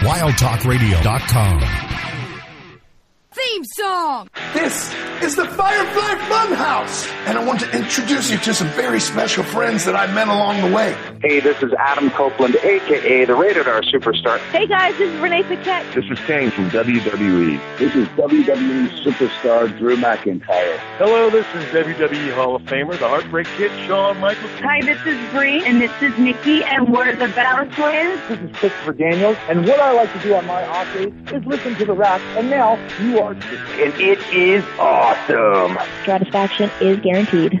wildtalkradio.com. Theme song! This is the Firefly Funhouse, and I want to introduce you to some very special friends that I met along the way. Hey, this is Adam Copeland, aka the Rated R Superstar. Hey guys, this is Renee Paquette. This is Kane from WWE. This is WWE superstar Drew McIntyre. Hello, this is WWE Hall of Famer, the Heartbreak Kid, Shawn Michaels. Hi, this is Bree, and this is Nikki, and we're the Bella Twins. This is Christopher Daniels, and what I like to do on my off days is listen to the Rack, and now you are too. And it is awesome. Satisfaction is guaranteed.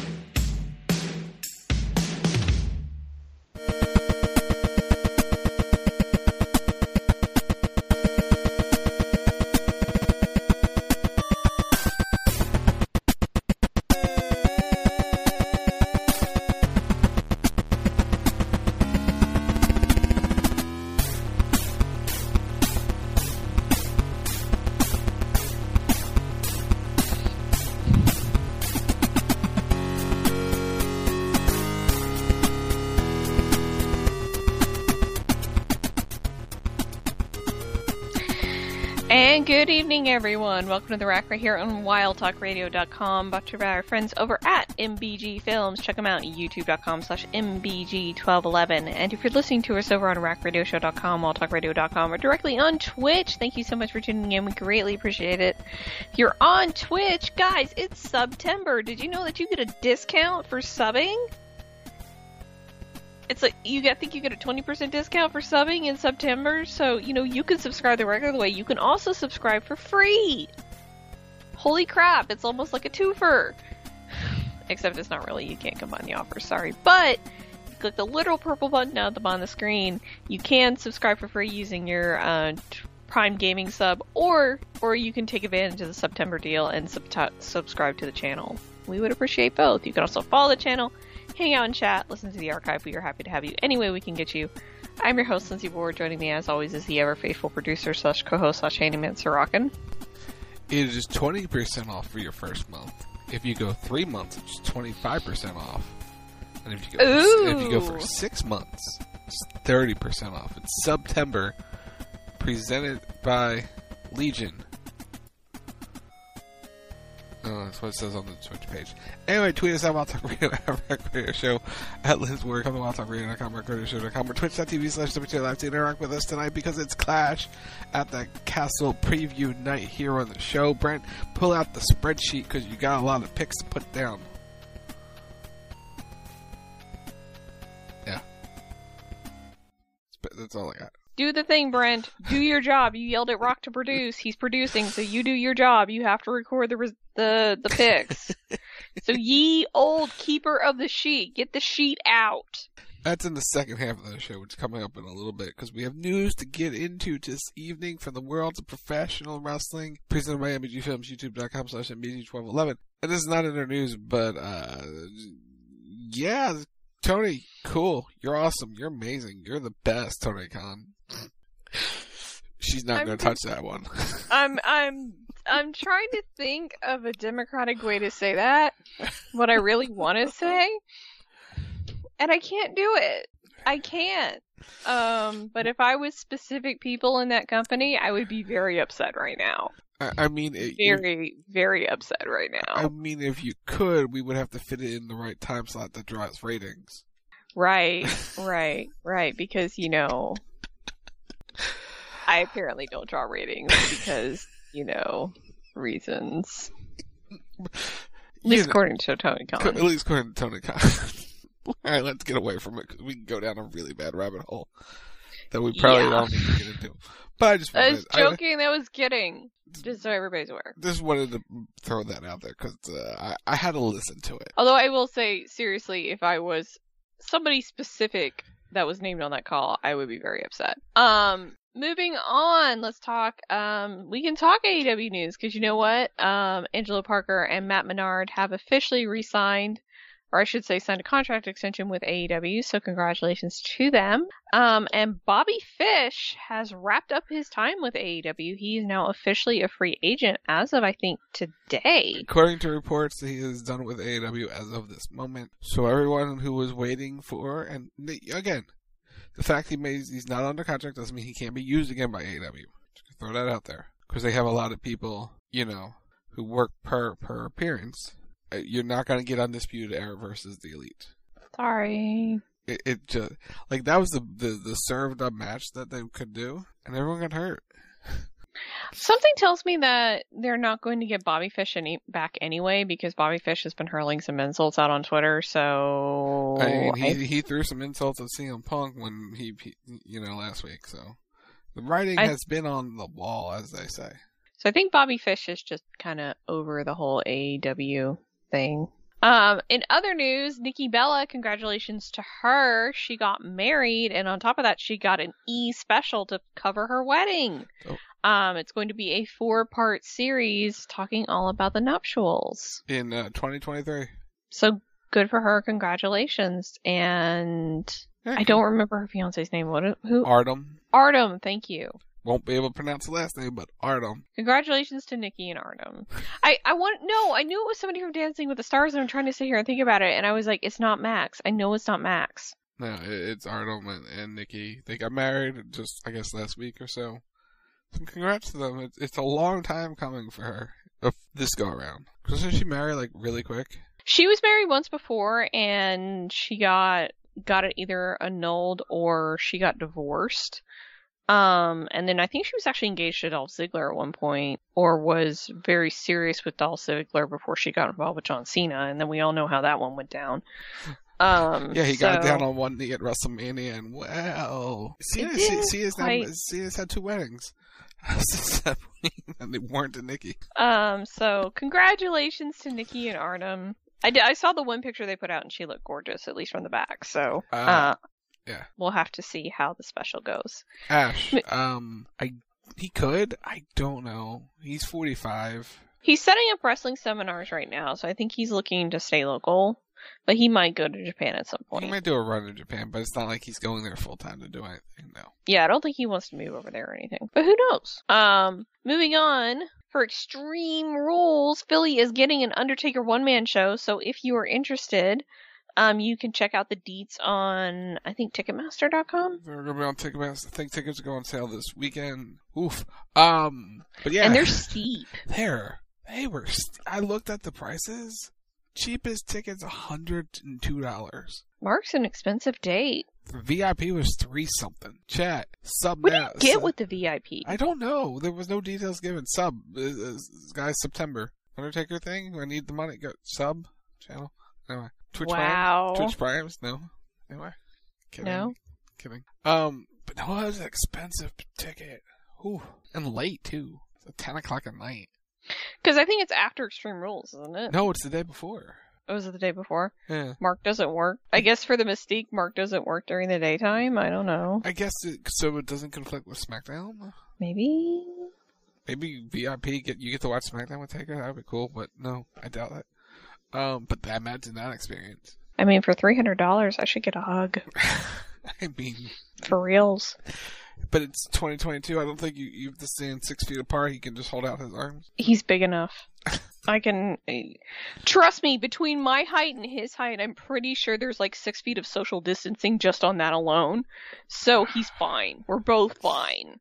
And good evening, everyone. Welcome to the Rack right here on WildTalkRadio.com. Brought to you by our friends over at MBG Films. Check them out at YouTube.com slash MBG1211. And if you're listening to us over on RackRadioshow.com, WildTalkRadio.com, or directly on Twitch, thank you so much for tuning in. We greatly appreciate it. If you're on Twitch, guys, it's September. Did you know that you get a discount for subbing? It's like you get, I think you get a 20% discount for subbing in September. So, you know, you can subscribe the regular way. You can also subscribe for free. Holy crap, it's almost like a twofer. Except it's not really. You can't combine the offers, sorry. But you click the little purple button down at the bottom of the screen. You can subscribe for free using your uh, Prime Gaming sub, or or you can take advantage of the September deal and sub- subscribe to the channel. We would appreciate both. You can also follow the channel hang out and chat, listen to the archive. We are happy to have you any way we can get you. I'm your host, Lindsey Ward. Joining me, as always, is the ever faithful producer slash co-host slash handyman, Sir Rockin. It is 20% off for your first month. If you go three months, it's 25% off. And if you go, Ooh. if you go for six months, it's 30% off. It's September, presented by Legion. Oh, that's what it says on the Twitch page. Anyway, tweet us at Wild Talk Radio, at Rack Radio Show, at Liz Word, come to WildTalkRadio.com, RackRadioShow.com, or Twitch.tv slash WT Live to interact with us tonight because it's Clash at the Castle Preview Night here on the show. Brent, pull out the spreadsheet because you got a lot of picks to put down. Yeah. That's all I got. Do the thing, Brent. Do your job. You yelled at Rock to produce. He's producing, so you do your job. You have to record the res- the the picks. so ye old keeper of the sheet, get the sheet out. That's in the second half of the show, which is coming up in a little bit, because we have news to get into this evening from the world of professional wrestling, presented by MBG Films, youtube.com slash MBG1211. And this is not in our news, but, uh, yeah, Tony, cool. You're awesome. You're amazing. You're the best, Tony Khan. She's not going to touch that one. I'm I'm I'm trying to think of a democratic way to say that. What I really want to say, and I can't do it. I can't. Um, but if I was specific people in that company, I would be very upset right now. I, I mean, it, Very, very upset right now. I mean, if you could, we would have to fit it in the right time slot that draws ratings. Right, right, right. Because you know, I apparently don't draw ratings because you know reasons. At least know, according to Tony Khan. At least according to Tony Khan. All right, let's get away from it because we can go down a really bad rabbit hole that we probably Yeah. don't need to get into. But I just I wanted, was I, joking. that was kidding. Just so everybody's aware. just wanted to throw that out there because uh, I, I had to listen to it. Although I will say seriously, if I was somebody specific that was named on that call, I would be very upset. Um, moving on, let's talk. Um, we can talk AEW news because you know what? Um, Angelo Parker and Matt Menard have officially re-signed, or I should say, signed a contract extension with AEW. So congratulations to them. Um, and Bobby Fish has wrapped up his time with AEW. He is now officially a free agent as of I think today. According to reports, he is done with AEW as of this moment. So everyone who was waiting for, and again, the fact he made he's not under contract doesn't mean he can't be used again by AEW. Just throw that out there because they have a lot of people, you know, who work per per appearance. Uh, You're not going to get undisputed era versus the elite. Sorry. It, it just like that was the, the the served up match that they could do, and everyone got hurt. Something tells me that they're not going to get Bobby Fish any back anyway because Bobby Fish has been hurling some insults out on Twitter. So I mean, he I- he threw some insults at CM Punk when he, he you know last week. So the writing I- has been on the wall, as they say. so I think Bobby Fish is just kind of over the whole AEW thing. Um, in other news, Nikki Bella, congratulations to her. She got married, and on top of that, she got an E special to cover her wedding. Oh. Um, it's going to be a four-part series talking all about the nuptials. In uh, 2023, So good for her. Congratulations. And I don't remember her fiance's name. What? Who? Artem Artem. Thank you. Won't be able to pronounce the last name, but Artem. Congratulations to Nikki and Artem. I I want no. I knew it was somebody from Dancing with the Stars, and I'm trying to sit here and think about it, and I was like, it's not Max. I know it's not Max. No, it, it's Artem and, and Nikki. They got married just I guess last week or so. So congrats to them. It's it's a long time coming for her. Of this go around. Doesn't she marry like really quick? She was married once before, and she got got it either annulled or she got divorced. Um, and then I think she was actually engaged to Dolph Ziggler at one point, or was very serious with Dolph Ziggler before she got involved with John Cena, and then we all know how that one went down. Um, Yeah, he got down on one knee at WrestleMania, and wow, Cena, didn't Cena's, now, Cena's had two weddings and they weren't to Nikki. Um, so congratulations to Nikki and Artem. I, did, I saw the one picture they put out, and she looked gorgeous, at least from the back. So, Ah, uh, yeah. we'll have to see how the special goes. Ash, um, I he could, I don't know. He's forty five. He's setting up wrestling seminars right now, so I think he's looking to stay local, but he might go to Japan at some point. He might do a run in Japan, but it's not like he's going there full time to do anything. No. Yeah, I don't think he wants to move over there or anything, but who knows? Um, moving on. For Extreme Rules, Philly is getting an Undertaker one man show, so if you are interested, um, you can check out the deets on, I think, Ticketmaster.com. They're gonna be on Ticketmaster. I think tickets go on sale this weekend. Oof. Um, but yeah, And they're steep. There, they were. St- I looked at the prices. Cheapest tickets, hundred and two dollars. Mark's an expensive date. VIP was three something. Chat sub. What do you now- get sub- with the VIP? I don't know. There was no details given. Sub, uh, uh, guys. September Undertaker thing. I need the money. Go sub channel. Anyway, Twitch Wow. Primes. Twitch Primes. No. Anyway, kidding. No? Kidding. Um, but no, it was an expensive ticket. Ooh, and late too. It's at ten o'clock at night. Because I think it's after Extreme Rules, isn't it? No, it's the day before. Or was it the day before? Yeah. Mark doesn't work. I guess for the Mystique, Mark doesn't work during the daytime. I don't know. I guess it, so. It doesn't conflict with SmackDown. Maybe. Maybe VIP get you get to watch SmackDown with Taker. That would be cool. But no, I doubt that. Um, but I imagine that experience. I mean, for three hundred dollars, I should get a hug I mean, for reals. But it's 2022. I don't think you, you have to stand six feet apart. He can just hold out his arms. He's big enough. I can eh, trust me. Between my height and his height, I'm pretty sure there's like six feet of social distancing just on that alone. So he's fine. We're both fine.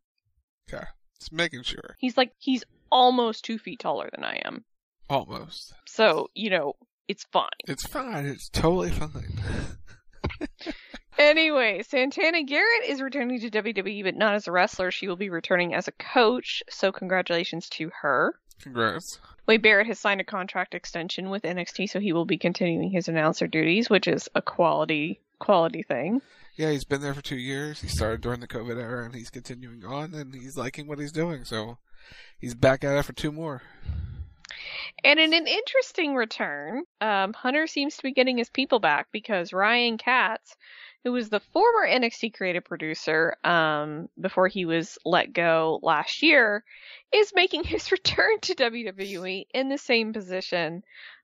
Okay, just making sure. He's like he's almost two feet taller than I am. Almost. So you know it's fine. It's fine. It's totally fine. Anyway, Santana Garrett is returning to WWE, but not as a wrestler. She will be returning as a coach. So congratulations to her. Congrats. Wade Barrett has signed a contract extension with NXT, so he will be continuing his announcer duties, which is a quality quality thing. Yeah, he's been there for two years. He started during the COVID era, and he's continuing on, and he's liking what he's doing. So he's back at it for two more. And in an interesting return, um, Hunter seems to be getting his people back because Ryan Katz, who was the former NXT creative producer um, before he was let go last year, is making his return to WWE in the same position,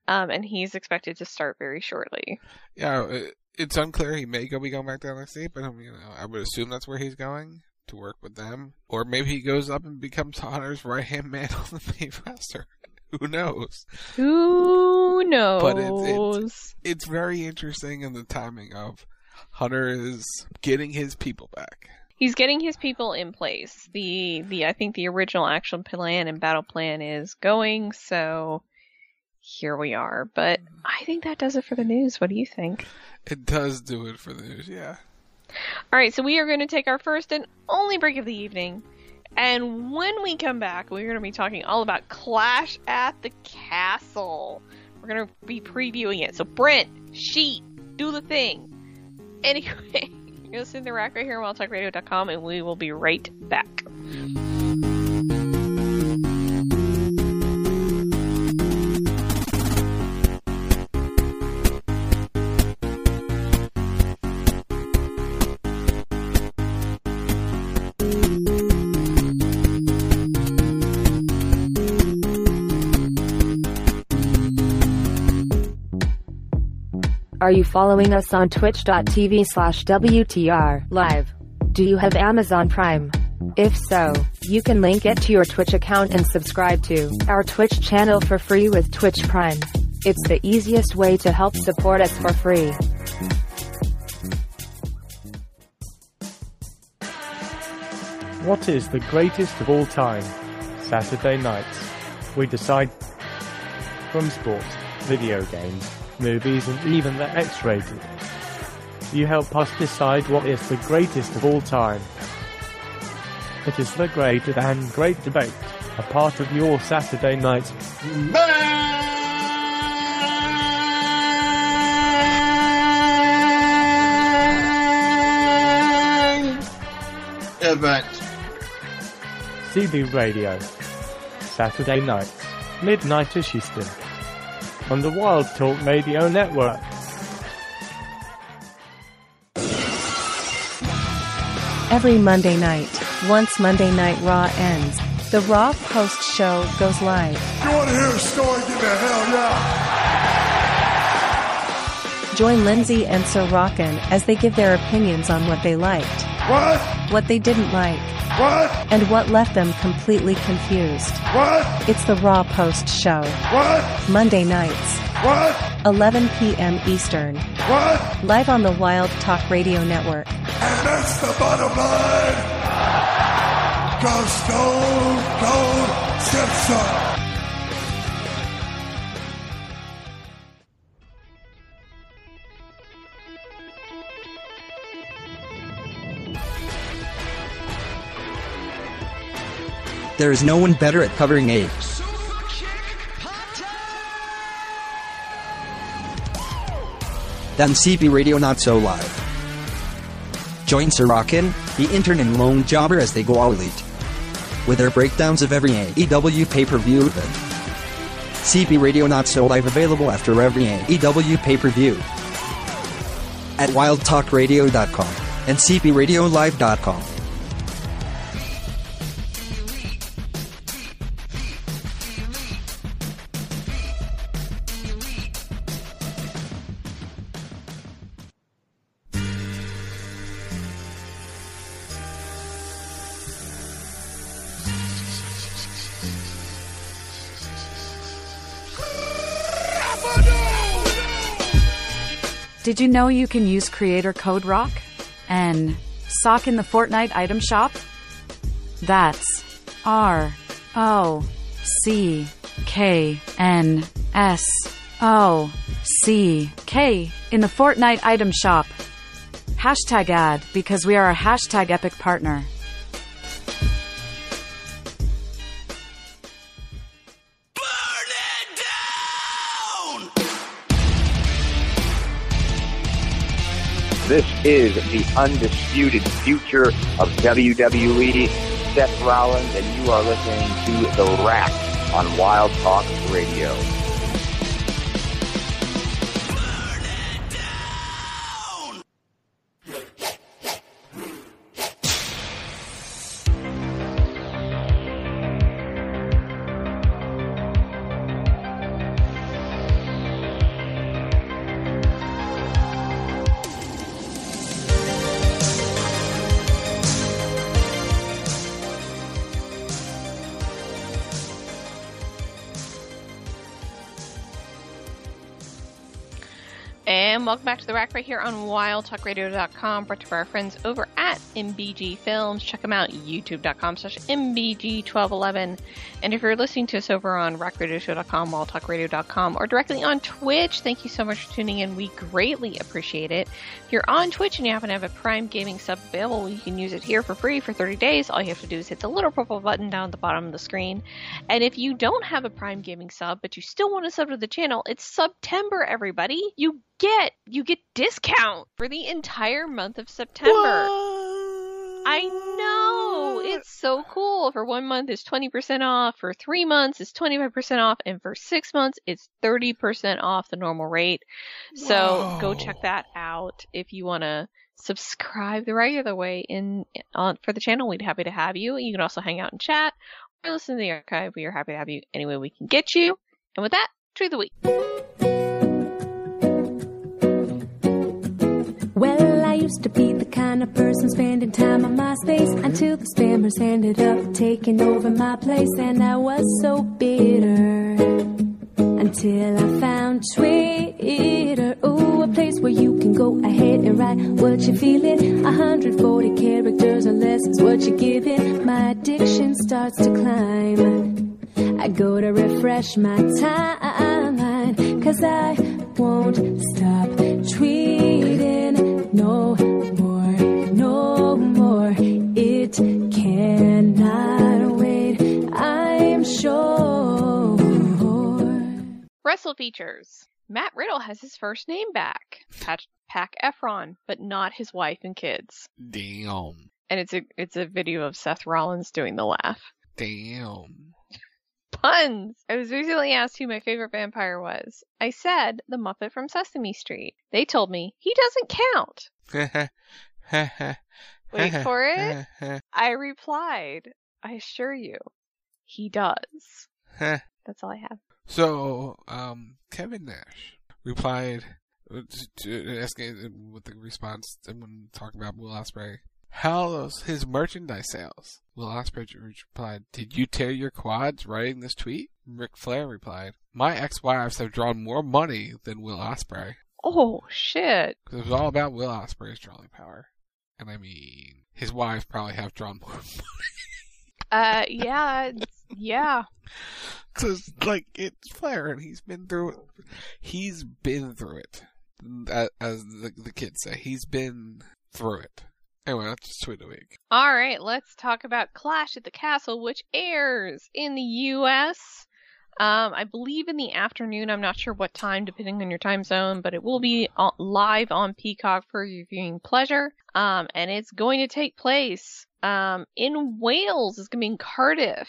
um, and he's expected to start very shortly. Yeah, it's unclear. He may go be going back to NXT, but I would assume that's where he's going to work with them, or maybe he goes up and becomes Hunter's right hand man on the main roster. Who knows? Who knows? But it's, it's it's very interesting in the timing of Hunter is getting his people back. He's getting his people in place. The the I think the original action plan and battle plan is going, so here we are. But mm-hmm. I think that does it for the news. What do you think? It does do it for the news, yeah. All right, so we are going to take our first and only break of the evening. And when we come back, we're going to be talking all about Clash at the Castle. We're going to be previewing it. So, Brent, Sheet, do the thing. Anyway, you're listening to Rack right here on WildTalkRadio.com, and we will be right back. Are you following us on twitch.tv slash WTR live? Do you have Amazon Prime? If so, you can link it to your Twitch account and subscribe to our Twitch channel for free with Twitch Prime. It's the easiest way to help support us for free. What is the greatest of all time? Saturday nights. We decide from sports, video games, movies, and even the X-rated. You help us decide what is the greatest of all time. It is the great and great debate, a part of your Saturday night. Event. CB Radio. Saturday nights, midnight-ish Eastern. On the Wild Talk Radio Network. Every Monday night, once Monday Night Raw ends, the Raw post show goes live. You want to hear a story? Give me a hell yeah! Join Lindsey and Sir Rockin as they give their opinions on what they liked, What? what they didn't like, What? and what left them completely confused. What? It's the Raw Post Show. What? Monday nights, What? 11 p.m. Eastern. What? Live on the Wild Talk Radio Network. And that's the bottom line. Go Stone Cold Simpson. There is no one better at covering AIDS. Than CP Radio Not So Live. Join Sir Rockin, the intern and lone jobber as they go all elite. With their breakdowns of every AEW pay-per-view event. CP Radio Not So Live available after every AEW pay-per-view. At wildtalkradio.com and cpradiolive.com. Did you know you can use creator code ROCK and sock in the Fortnite item shop? That's R O C K N S O C K in the Fortnite item shop. Hashtag ad because we are a hashtag epic partner. This is the undisputed future of WWE. Seth Rollins, and you are listening to The Rack on Wild Talk Radio. Welcome back to the rack right here on wildtalkradio.com, brought to our friends over at MBG Films. Check them out, youtube.com slash MBG1211. And if you're listening to us over on rackradioshow.com, wildtalkradio.com, or directly on Twitch, thank you so much for tuning in. We greatly appreciate it. If you're on Twitch and you happen to have a Prime Gaming sub available, you can use it here for free for 30 days. All you have to do is hit the little purple button down at the bottom of the screen. And if you don't have a Prime Gaming sub, but you still want to sub to the channel, it's September, everybody. You get you get discount for the entire month of September. I know. It's so cool. For one month it's 20% off, for 3 months it's 25% off, and for 6 months it's 30% off the normal rate. So Whoa. go check that out if you want to subscribe the regular way in on for the channel. We'd be happy to have you. You can also hang out and chat or listen to the archive. We are happy to have you any way we can get you. And with that, true of the week. Used to be the kind of person spending time on MySpace until the spammers ended up taking over my place, and I was so bitter until I found Twitter. Ooh, a place where you can go ahead and write what you're feeling. 140 characters or less is what you're giving. My addiction starts to climb. I go to refresh my timeline, cause I won't stop tweeting no cannot wait, I'm sure. Wrestle features. Matt Riddle has his first name back. Pat- Pac Efron, but not his wife and kids. Damn. And it's a it's a video of Seth Rollins doing the laugh. Damn. Puns! I was recently asked who my favorite vampire was. I said the Muppet from Sesame Street. They told me he doesn't count. Wait uh-huh, for it. Uh-huh. I replied, I assure you, he does. That's all I have. So, um, Kevin Nash replied uh, to asking uh, with the response and when talking about Will Ospreay, how's his merchandise sales? Will Ospreay replied, "Did you tear your quads writing this tweet?" Ric Flair replied, "My ex-wives have drawn more money than Will Ospreay. Oh shit! Because it was all about Will Ospreay's drawing power, and I mean, his wives probably have drawn more money. Uh, yeah, yeah. Cause like it's Flair, and he's been through it. He's been through it, as the the kids say. He's been through it. Anyway, that's just tweet a week. All right, let's talk about Clash at the Castle, which airs in the U.S. Um, I believe in the afternoon. I'm not sure what time, depending on your time zone, but it will be live on Peacock for your viewing pleasure. Um, and it's going to take place um, in Wales. It's going to be in Cardiff.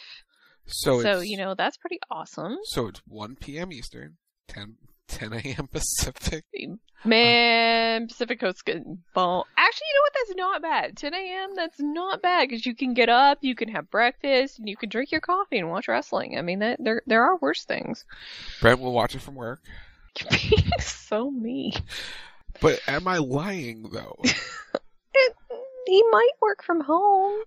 So, so you know that's pretty awesome. So it's 1 p.m. Eastern, 10 10 a.m. Pacific. Man, Pacific Coast. Bon. Actually, you know what? That's not bad. 10 a.m. That's not bad because you can get up, you can have breakfast, and you can drink your coffee and watch wrestling. I mean, that there there are worse things. Brent will watch it from work. You're being so mean. But am I lying though? it, he might work from home.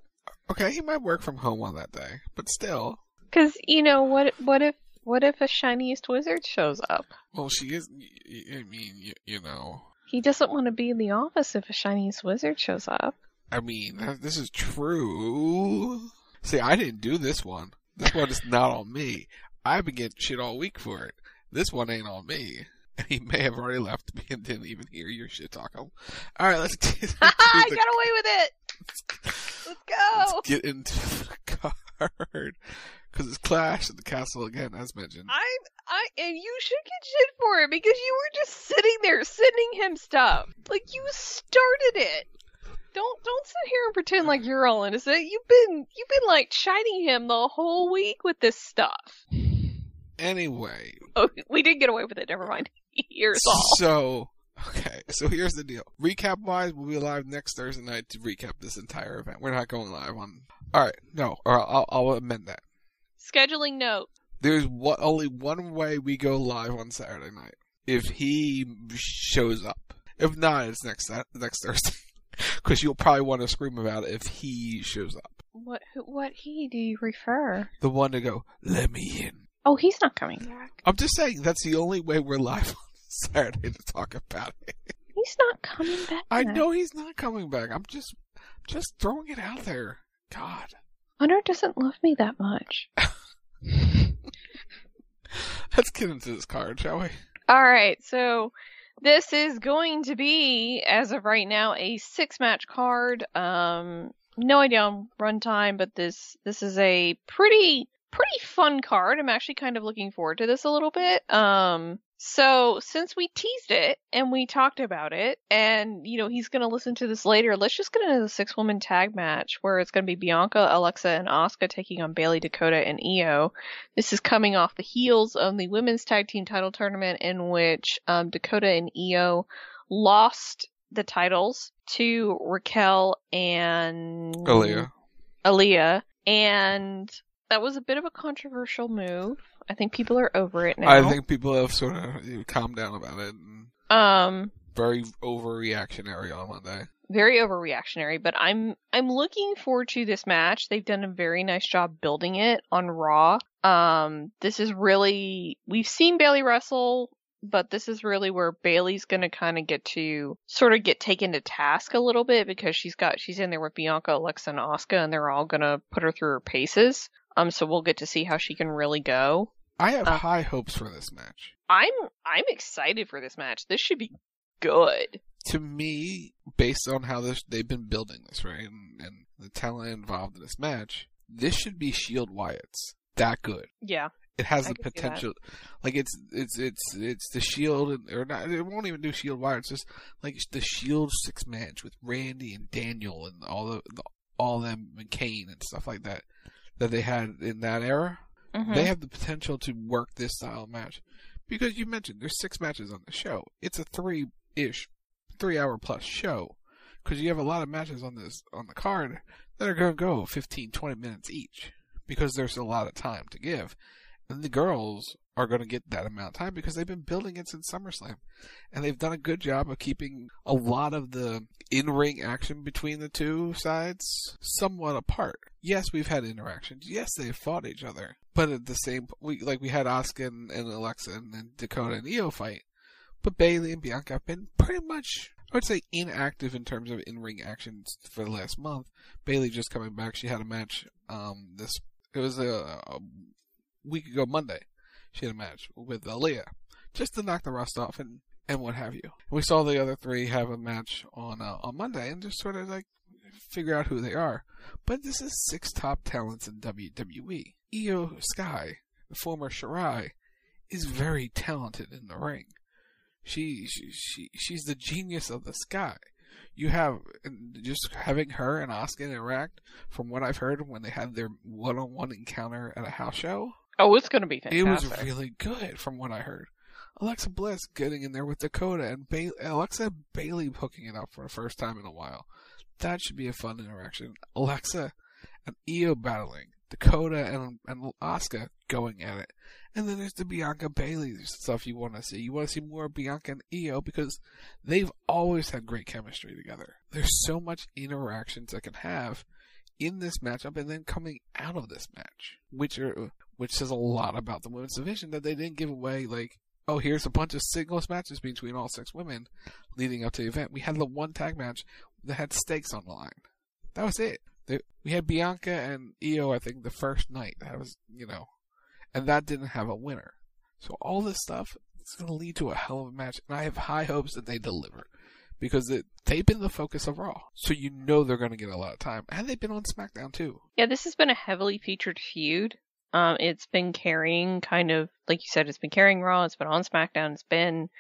Okay, he might work from home on that day, but still. Because you know what? What if what if a shiniest wizard shows up? Well, she is. I mean, you, you know. He doesn't want to be in the office if a Chinese wizard shows up. I mean, this is true. See, I didn't do this one. This one is not on me. I've been getting shit all week for it. This one ain't on me. And he may have already left me and didn't even hear your shit talk. All right, let's get, I the- got away with it. Let's go. let's get into the card because it's Clash at the Castle again, as mentioned. I I and you should get shit for it because you were just sitting there sending him stuff. Like you started it. Don't don't sit here and pretend like you're all innocent. You've been you've been like chiding him the whole week with this stuff. Anyway, Oh, we did get away with it. Never mind. Here's all. So, okay, so here's the deal. Recap wise, we'll be live next Thursday night to recap this entire event. We're not going live on. Alright, no, or I'll, I'll amend that. Scheduling note. There's what, only one way we go live on Saturday night. If he shows up. If not, it's next next Thursday. Because you'll probably want to scream about it if he shows up. What what he do you refer? The one to go, let me in. Oh, he's not coming back. I'm just saying that's the only way we're live on Saturday to talk about it. He's not coming back. I know he's not coming back. I'm just just throwing it out there. God. Hunter doesn't love me that much. Let's get into this card, shall we? All right, so this is going to be, as of right now, a six-match card. Um, no idea on runtime, but this this is a pretty pretty fun card. I'm actually kind of looking forward to this a little bit. Um, so since we teased it and we talked about it, and you know he's gonna listen to this later, let's just get into the six-woman tag match where it's gonna be Bianca, Alexa, and Asuka taking on Bayley, Dakota, and Io. This is coming off the heels of the women's tag team title tournament in which um, Dakota and Io lost the titles to Raquel and Aliyah. Aliyah, and that was a bit of a controversial move. I think people are over it now. I think people have sort of calmed down about it. Um very overreactionary on Monday. very overreactionary, but I'm I'm looking forward to this match. They've done a very nice job building it on Raw. Um this is really we've seen Bayley wrestle, but this is really where Bayley's going to kind of get to sort of get taken to task a little bit because she's got she's in there with Bianca, Alexa, and Asuka, and they're all going to put her through her paces. Um so we'll get to see how she can really go. I have Uh, high hopes for this match. I'm I'm excited for this match. This should be good. To me, based on how this they've been building this, right, and, and the talent involved in this match, this should be Shield Wyatt's. That good. Yeah. It has I the can see that. potential, like it's it's it's it's the Shield, and, or not. It won't even do Shield Wyatt. It's just like the Shield six match with Randy and Daniel and all the, the all them and Kane and stuff like that that they had in that era. Mhm. They have the potential to work this style of match because you mentioned there's six matches on the show. It's a three ish, three hour plus show because you have a lot of matches on this on the card that are going to go 15, 20 minutes each because there's a lot of time to give. And the girls are going to get that amount of time because they've been building it since SummerSlam. And they've done a good job of keeping a lot of the in ring action between the two sides somewhat apart. Yes, we've had interactions. Yes, they've fought each other. But at the same, we like we had Asuka and, and Alexa and, then Dakota and Io fight. But Bayley and Bianca have been pretty much, I would say, inactive in terms of in-ring actions for the last month. Bayley just coming back. She had a match. Um, this it was a, a week ago Monday. She had a match with Aliyah just to knock the rust off and and what have you. We saw the other three have a match on uh, on Monday and just sort of like figure out who they are. But this is six top talents in WWE. Iyo Sky, the former Shirai, is very talented in the ring. She, she, she she's the genius of the sky. You have just having her and Asuka interact. From what I've heard, when they had their one-on-one encounter at a house show, Oh, it's going to be it was really good. From what I heard, Alexa Bliss getting in there with Dakota and ba- Alexa and Bayley hooking it up for the first time in a while. That should be a fun interaction. Alexa and Io battling. Dakota and and Asuka going at it. And then there's the Bianca Bayley stuff you want to see. You want to see more of Bianca and Io because they've always had great chemistry together. There's so much interactions that can have in this matchup and then coming out of this match, which are which says a lot about the women's division that they didn't give away like oh, here's a bunch of singles matches between all six women leading up to the event. We had the one tag match that had stakes on the line. That was it. They, we had Bianca and Io, I think, the first night. That was, you know, and that didn't have a winner. So all this stuff is going to lead to a hell of a match, and I have high hopes that they deliver because it, they've been the focus of Raw. So you know they're going to get a lot of time, and they've been on SmackDown too. Yeah, this has been a heavily featured feud. Um, it's been carrying kind of like you said, it's been carrying Raw. It's been on SmackDown. It's been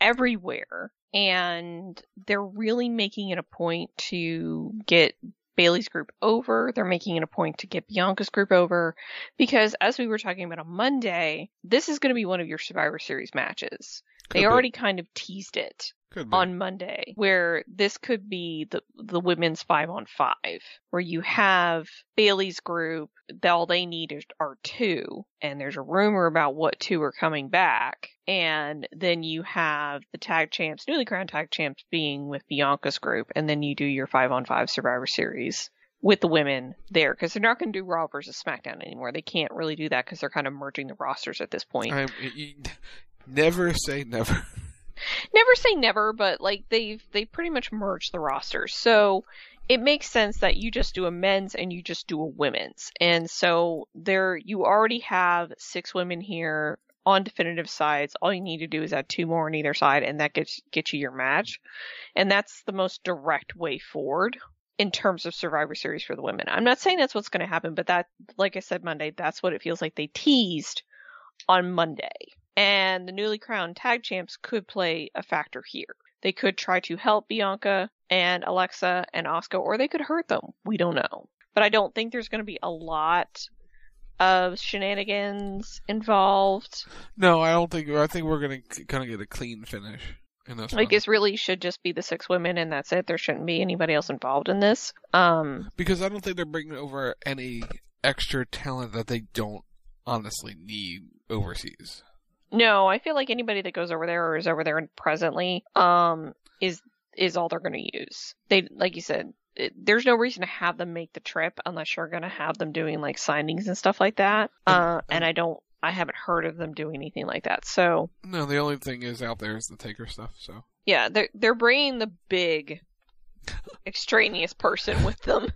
everywhere, and they're really making it a point to get Bayley's group over. They're making it a point to get Bianca's group over because, as we were talking about on Monday, this is going to be one of your Survivor Series matches. Could they be. already kind of teased it on Monday, where this could be the the women's five on five, where you have Bayley's group. All they need is, are two, and there's a rumor about what two are coming back, and then you have the tag champs, newly crowned tag champs, being with Bianca's group, and then you do your five on five Survivor Series with the women there because they're not going to do Raw versus SmackDown anymore. They can't really do that because they're kind of merging the rosters at this point. I, never say never. never say never, but like they've they pretty much merged the rosters. So it makes sense that you just do a men's and you just do a women's. And so there you already have six women here on definitive sides. All you need to do is add two more on either side and that gets gets you your match. And that's the most direct way forward in terms of Survivor Series for the women. I'm not saying that's what's going to happen, but that like I said Monday, that's what it feels like they teased on Monday and the newly crowned tag champs could play a factor here. They could try to help Bianca and Alexa and Asuka, or they could hurt them. We don't know. But I don't think there's going to be a lot of shenanigans involved. No, I don't think. I think we're going to kind of get a clean finish. Like it really should just be the six women and that's it. There shouldn't be anybody else involved in this. Um, because I don't think they're bringing over any extra talent that they don't honestly need overseas. No, I feel like anybody that goes over there or is over there presently um is is all they're going to use. They like you said, it, there's no reason to have them make the trip unless you're going to have them doing like signings and stuff like that. Uh, and I don't I haven't heard of them doing anything like that. So No, the only thing is out there is the Taker stuff, so. Yeah, they're they're bringing the big extraneous person with them.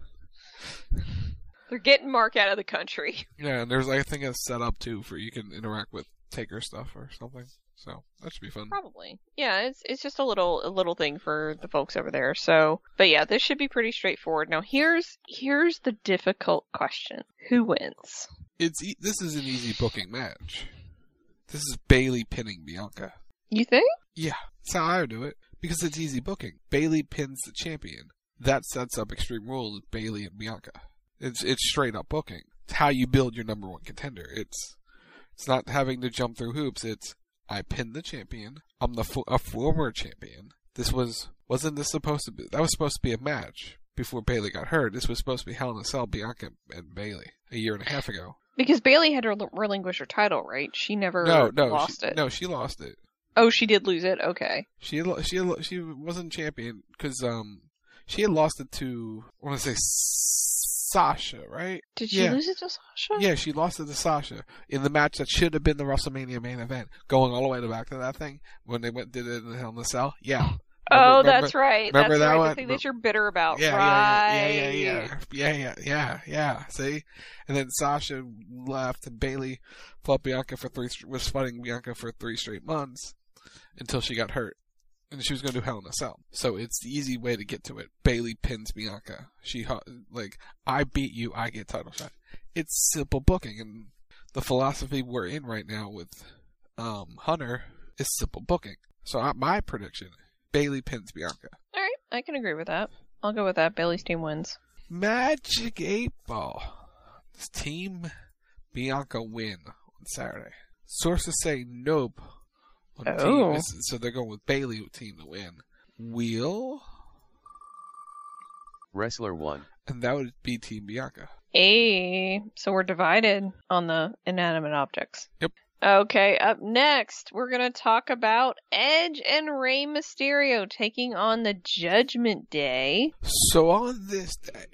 They're getting Mark out of the country. Yeah, and there's I think a setup too for you can interact with Taker stuff or something. So that should be fun. Probably. Yeah, it's it's just a little a little thing for the folks over there. So, but yeah, this should be pretty straightforward. Now, here's here's the difficult question: Who wins? It's e- this is an easy booking match. This is Bayley pinning Bianca. You think? Yeah, that's how I would do it because it's easy booking. Bayley pins the champion. That sets up Extreme Rules Bayley and Bianca. It's it's straight up booking. It's how you build your number one contender. It's it's not having to jump through hoops. It's I pinned the champion. I'm the fo- a former champion. This was wasn't this supposed to be? That was supposed to be a match before Bayley got hurt. This was supposed to be Hell in a Cell, Bianca and Bayley a year and a half ago. Because Bayley had to relinquish her title, right? She never no, no, lost she, it. No, she lost it. Oh, she did lose it. Okay. She she she wasn't champion because um she had lost it to I want to say Sasha, right? Did she yeah. lose it to Sasha? Yeah, she lost it to Sasha in the match that should have been the WrestleMania main event, going all the way to back to that thing when they went did it in the Hell in the Cell. Yeah. Oh, remember, oh, that's right. Remember that's that right. One? The thing that you're bitter about. Yeah, right. yeah, yeah, yeah, yeah, yeah, yeah, yeah, yeah. See, and then Sasha left, and Bayley fought Bianca for three was fighting Bianca for three straight months until she got hurt and she was going to do Hell in a Cell. So it's the easy way to get to it. Bayley pins Bianca. She like I beat you, I get title shot. It's simple booking, and the philosophy we're in right now with um, Hunter is simple booking. So I, my prediction: Bayley pins Bianca. All right, I can agree with that. I'll go with that. Bayley's team wins. Magic Eight Ball. This team Bianca win on Saturday. Sources say nope on the oh. team. So they're going with Bayley team to win. Wheel. Wrestler one. And that would be Team Bianca. Hey, so we're divided on the inanimate objects. Yep. Okay, up next, we're going to talk about Edge and Rey Mysterio taking on the Judgment Day. So on this day,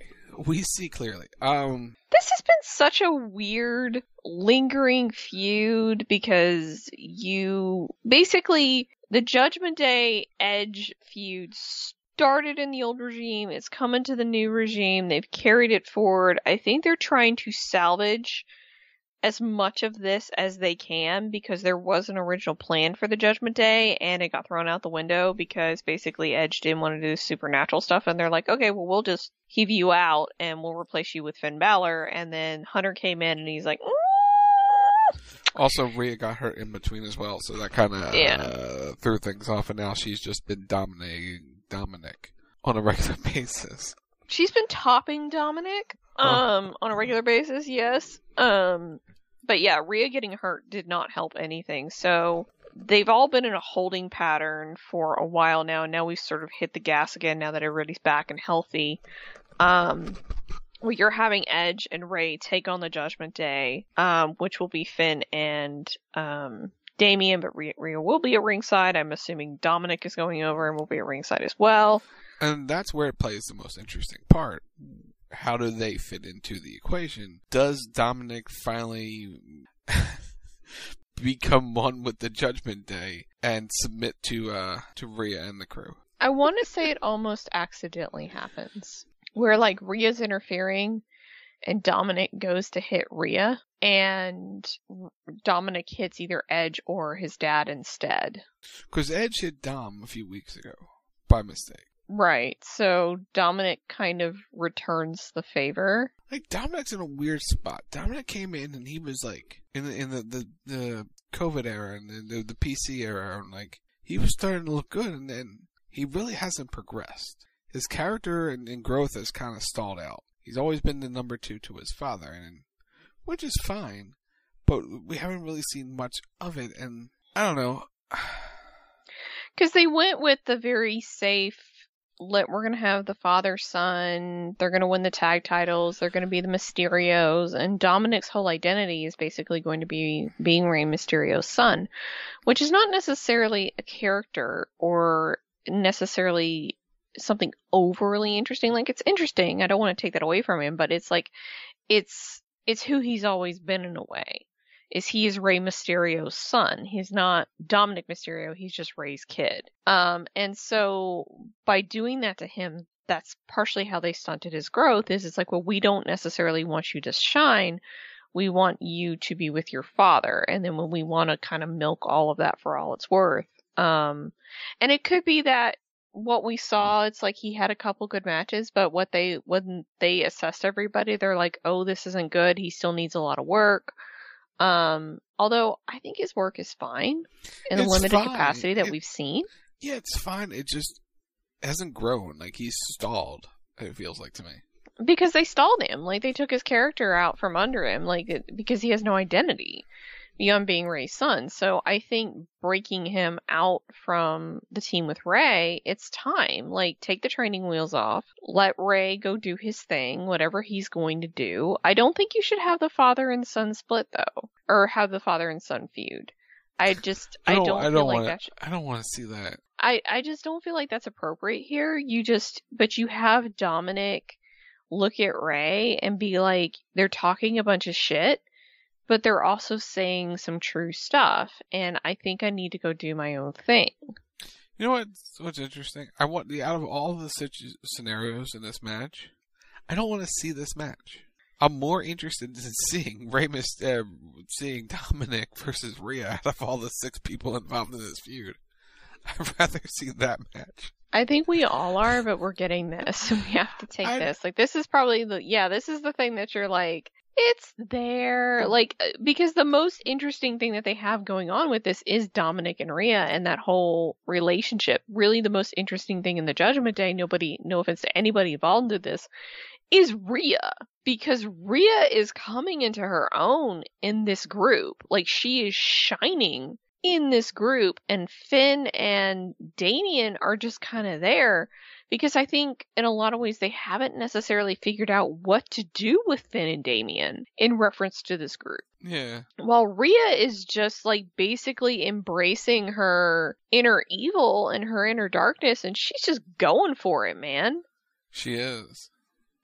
we see clearly. Um, this has been such a weird, lingering feud because you basically the Judgment Day Edge feud started in the old regime. It's coming to the new regime. They've carried it forward. I think they're trying to salvage as much of this as they can because there was an original plan for the Judgment Day and it got thrown out the window because basically Edge didn't want to do supernatural stuff and they're like, okay, well we'll just heave you out and we'll replace you with Finn Balor and then Hunter came in and he's like, mm. also Rhea got hurt in between as well, so that kind of Yeah. uh, threw things off, and now she's just been dominating Dominic on a regular basis. She's been topping Dominic um on a regular basis, yes. Um but yeah, Rhea getting hurt did not help anything. So they've all been in a holding pattern for a while now. and Now we've sort of hit the gas again now that everybody's back and healthy. Um well, you're having Edge and Rey take on the Judgment Day, um, which will be Finn and um, Damian, but Rhea, Rhea will be at ringside. I'm assuming Dominic is going over and will be at ringside as well. And that's where it plays the most interesting part. How do they fit into the equation? Does Dominic finally become one with the Judgment Day and submit to uh to Rhea and the crew? I want to say it almost accidentally happens. Where like Rhea's interfering and Dominic goes to hit Rhea and Dominic hits either Edge or his dad instead. Because Edge hit Dom a few weeks ago by mistake. Right. So Dominic kind of returns the favor. Like Dominic's in a weird spot. Dominic came in and he was like in the in the the, the COVID era and the, the PC era, and like he was starting to look good, and then he really hasn't progressed. His character and, and growth has kind of stalled out. He's always been the number two to his father, and which is fine, but we haven't really seen much of it, and I don't know. Because they went with the very safe. Let we're gonna have the father son. They're gonna win the tag titles. They're gonna be the Mysterios, and Dominic's whole identity is basically going to be being Rey Mysterio's son, which is not necessarily a character or necessarily something overly interesting. Like it's interesting. I don't want to take that away from him, but it's like it's it's who he's always been in a way. Is he is Rey Mysterio's son. He's not Dominic Mysterio, he's just Rey's kid. Um and so by doing that to him, that's partially how they stunted his growth is it's like, well, we don't necessarily want you to shine. We want you to be with your father. And then when we want to kind of milk all of that for all it's worth. Um and it could be that what we saw, it's like he had a couple good matches, but what they when they assessed everybody, they're like, "Oh, this isn't good. He still needs a lot of work." Um, although I think his work is fine in the It's limited fine. capacity that It- we've seen. Yeah, it's fine. It just hasn't grown. Like he's stalled. It feels like to me. Because they stalled him, like they took his character out from under him, like because he has no identity beyond being Rey's son. So I think breaking him out from the team with Rey, it's time. Like take the training wheels off, let Rey go do his thing, whatever he's going to do. I don't think you should have the father and son split though, or have the father and son feud. I just I don't, I don't feel like want that. Should, I don't want to see that. I I just don't feel like that's appropriate here. You just but you have Dominic look at Rey and be like they're talking a bunch of shit, but they're also saying some true stuff and I think I need to go do my own thing. You know what? What's interesting? I want the out of all the situ- scenarios in this match, I don't want to see this match. I'm more interested in seeing Myst- uh, seeing Dominic versus Rhea out of all the six people involved in this feud. I'd rather see that match. I think we all are, but we're getting this. So We have to take this. Like this is probably the yeah, this is the thing that you're like it's there like uh, because the most interesting thing that they have going on with this is Dominic and Rhea and that whole relationship. Really the most interesting thing in the Judgment Day, nobody no offense to anybody involved in this, is Rhea because Rhea is coming into her own in this group. Like she is shining in this group and Finn and Damian are just kind of there because I think in a lot of ways they haven't necessarily figured out what to do with Finn and Damian in reference to this group. Yeah. While Rhea is just like basically embracing her inner evil and her inner darkness and she's just going for it, man. She is.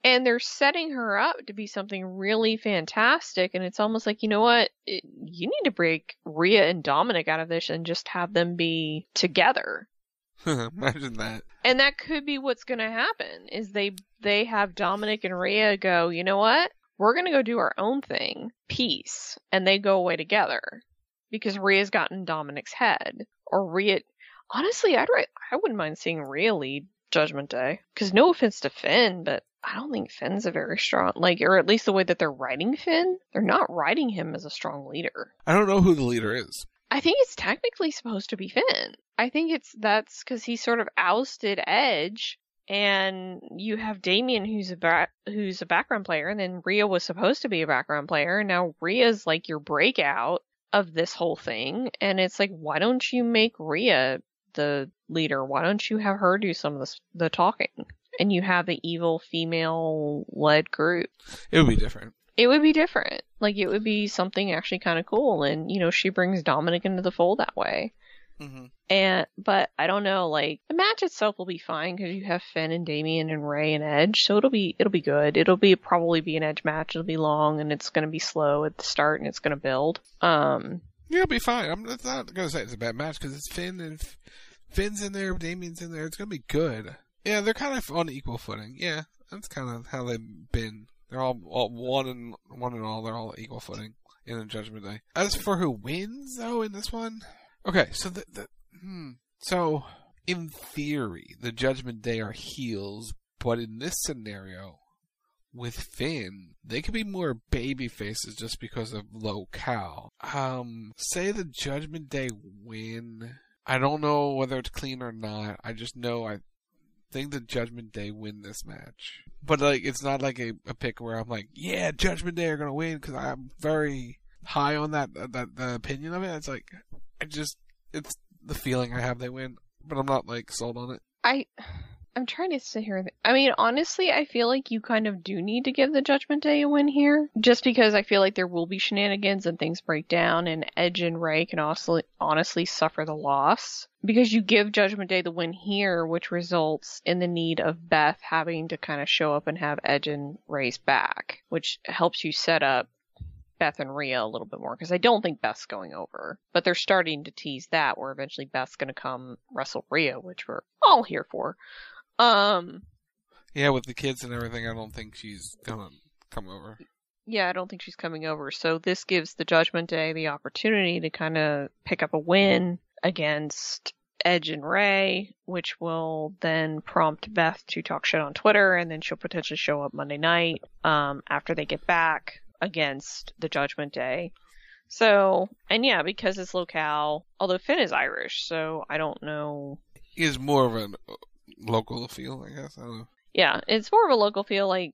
and they're setting her up to be something really fantastic. And it's almost like, you know what? It, you need to break Rhea and Dominic out of this and just have them be together. Imagine that. And that could be what's going to happen is they they have Dominic and Rhea go, you know what? We're going to go do our own thing, peace, and they go away together because Rhea's gotten Dominic's head, or Rhea. Honestly, I'd write, I wouldn't mind seeing Rhea lead Judgment Day because no offense to Finn, but I don't think Finn's a very strong like, or at least the way that they're writing Finn, they're not writing him as a strong leader. I don't know who the leader is. I think it's technically supposed to be Finn. I think it's that's because he sort of ousted Edge, and you have Damian who's a ba- who's a background player, and then Rhea was supposed to be a background player, and now Rhea's like your breakout of this whole thing, and it's like why don't you make Rhea the leader? Why don't you have her do some of the the talking? And you have the evil female led group. It would be different it would be different. Like it would be something actually kind of cool, and you know she brings Dominic into the fold that way. Mm-hmm. And but I don't know, like the match itself will be fine because you have Finn and Damian and Rey and Edge, so it'll be it'll be good. It'll be probably be an Edge match. It'll be long and it's gonna be slow at the start and it's gonna build. Um, yeah, it'll be fine. I'm not gonna say it's a bad match because it's Finn and Finn's in there, Damian's in there. It's gonna be good. Yeah, they're kind of on equal footing. Yeah, that's kind of how they've been they're all, all one and one and all. They're all equal footing in the Judgment Day. As for who wins, though, in this one, okay. So the, the hmm, so in theory, the Judgment Day are heels, but in this scenario, with Finn, they could be more baby faces just because of locale. Um, say the Judgment Day win. I don't know whether it's clean or not. I just know I think the Judgment Day win this match. But like, it's not like a, a pick where I'm like, yeah, Judgment Day are gonna win because I'm very high on that that the opinion of it. It's like, I just it's the feeling I have they win, but I'm not like sold on it. I I'm trying to sit here. I mean, honestly, I feel like you kind of do need to give the Judgment Day a win here, just because I feel like there will be shenanigans and things break down, and Edge and Rey can also honestly suffer the loss because you give Judgment Day the win here, which results in the need of Beth having to kind of show up and have Edge and Rey's back, which helps you set up Beth and Rhea a little bit more because I don't think Beth's going over, but they're starting to tease that where eventually Beth's going to come wrestle Rhea, which we're all here for. Um. Yeah, with the kids and everything, I don't think she's gonna come over. Yeah, I don't think she's coming over. So this gives the Judgment Day the opportunity to kind of pick up a win against Edge and Rey, which will then prompt Beth to talk shit on Twitter, and then she'll potentially show up Monday night um, after they get back against the Judgment Day. So, and yeah, because it's locale, although Finn is Irish, so I don't know. He is more of an local feel, I guess. I don't know. Yeah, it's more of a local feel. Like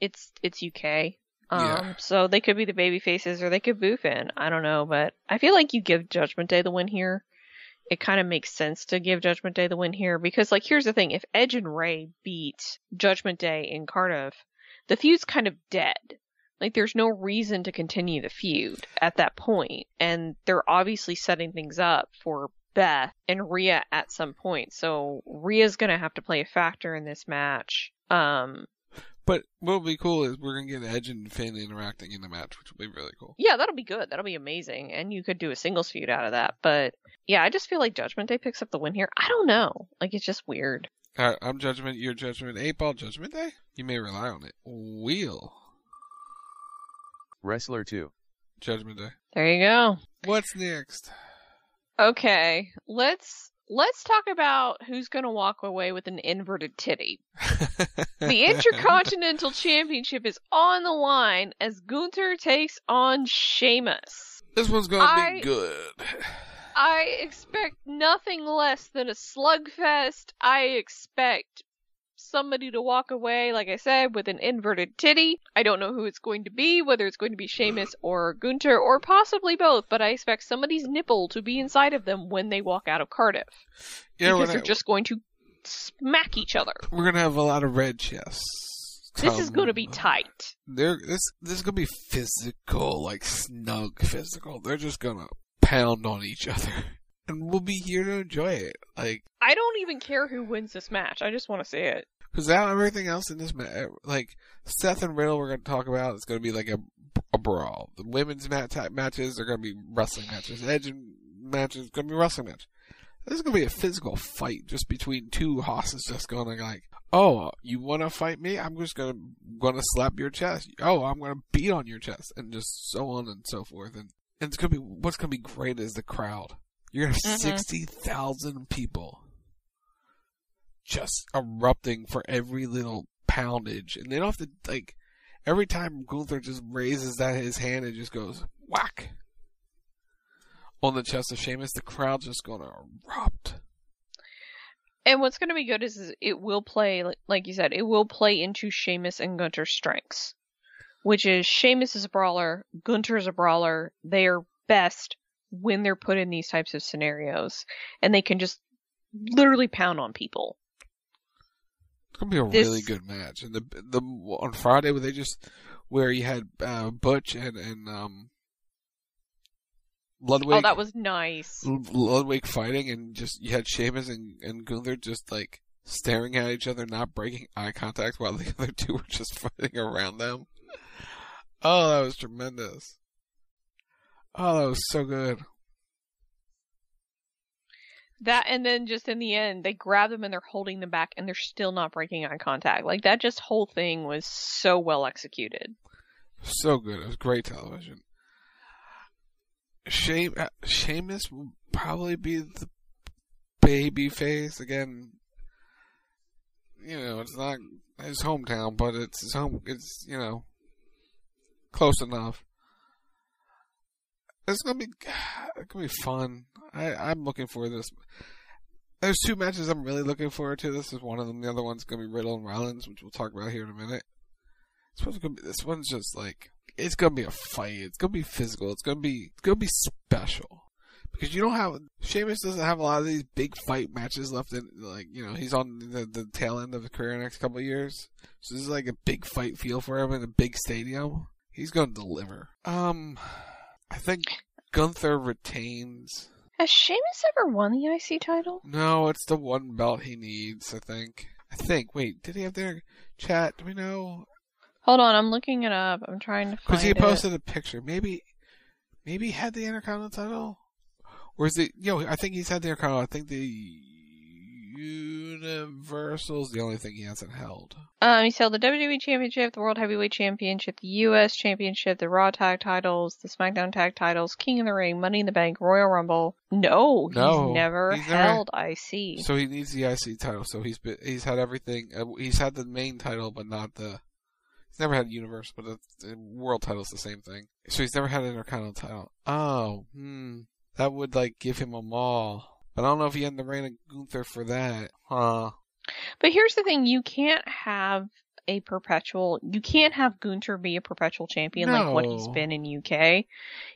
it's it's UK. Um, yeah. So they could be the baby faces or they could boo Finn. I don't know, but I feel like you give Judgment Day the win here. It kind of makes sense to give Judgment Day the win here because, like, here's the thing: if Edge and Rey beat Judgment Day in Cardiff, the feud's kind of dead. Like, there's no reason to continue the feud at that point, and they're obviously setting things up for Beth and Rhea at some point. So Rhea's gonna have to play a factor in this match. Um, but what'll be cool is we're gonna get Edge and Finn interacting in the match, which will be really cool. Yeah, that'll be good. That'll be amazing, and you could do a singles feud out of that. But yeah, I just feel like Judgment Day picks up the win here. I don't know, like it's just weird. All right, I'm Judgment. Your Judgment. Eight Ball Judgment Day. You may rely on it. Wheel. Wrestler two. Judgment Day. There you go. What's next? Okay, let's let's talk about who's going to walk away with an inverted titty. the Intercontinental Championship is on the line as Gunther takes on Sheamus. This one's going to be good. I expect nothing less than a slugfest. I expect somebody to walk away, like I said, with an inverted titty. I don't know who it's going to be, whether it's going to be Sheamus or Gunther, or possibly both, but I expect somebody's nipple to be inside of them when they walk out of Cardiff. Yeah, because they're just going to smack each other. We're gonna have a lot of red chests. This is going to be tight. They're this this is gonna be physical, like snug physical. They're just gonna pound on each other and we'll be here to enjoy it. Like I don't even care who wins this match. I just want to see it. Because now everything else in this, ma- eh, like Seth and Riddle, we're going to talk about. It's going to be like a, a brawl. The women's mat- matches are going to be wrestling matches. Edge and matches going to be wrestling match. This is going to be a physical fight just between two hosses, just going like, oh, you want to fight me? I'm just going to going to slap your chest. Oh, I'm going to beat on your chest, and just so on and so forth. And, and it's going to be what's going to be great is the crowd. You're to have Mhm. sixty thousand people just erupting for every little poundage, and they don't have to like every time Gunther just raises that his hand, and just goes whack on the chest of Sheamus. The crowd's just gonna erupt. And what's going to be good is, is it will play, like- you said, it will play into Sheamus and Gunther's strengths, which is Sheamus is a brawler, Gunther is a brawler. They are best when they're put in these types of scenarios, and they can just literally pound on people. It's gonna be a This- really good match. And the the on Friday where they just where you had uh, Butch and and um Ludwig. Oh, that was nice. Ludwig fighting, and just you had Sheamus and, and Gunther just like staring at each other, not breaking eye contact, while the other two were just fighting around them. Oh, that was tremendous. Oh, that was so good. That and then just in the end, they grab them and they're holding them back, and they're still not breaking eye contact. Like that, just whole thing was so well executed. So good. It was great television. Shame, uh, Sheamus will probably be the baby face again. You know, it's not his hometown, but it's his home. It's you know close enough. It's gonna be it's gonna be fun. I I'm looking for this. There's two matches I'm really looking forward to. This is one of them. The other one's gonna be Riddle and Rollins, which we'll talk about here in a minute. This one's gonna be. This one's just like it's gonna be a fight. It's gonna be physical. It's gonna be. It's gonna be special because you don't have Sheamus doesn't have a lot of these big fight matches left in. Like you know, he's on the the tail end of his career in the next couple years. So this is like a big fight feel for him in a big stadium. He's gonna deliver. Um, I think Gunther retains. Has Sheamus ever won the IC title? No, it's the one belt he needs. I think. I think. Wait, did he have their chat? Do we know? Hold on, I'm looking it up. I'm trying to find Because he it. posted a picture. Maybe, maybe he had the Intercontinental title, or is it? You know, I think he's had the Intercontinental. I think the Universal's the only thing he hasn't held. Um, he's held the WWE Championship, the World Heavyweight Championship, the U.S. Championship, the Raw Tag Titles, the SmackDown Tag Titles, King of the Ring, Money in the Bank, Royal Rumble. No, he's No, never he's never- held IC. So he needs the IC title. So he's been, he's had everything. Uh, he's had the main title, but not the. He's never had Universe, but the, World title's the same thing. So he's never had an Intercontinental title. Oh, hmm, that would like give him a maul. But I don't know if he had the reign of Gunther for that, huh? But here's the thing: you can't have a perpetual. You can't have Gunther be a perpetual champion like what he's been in UK.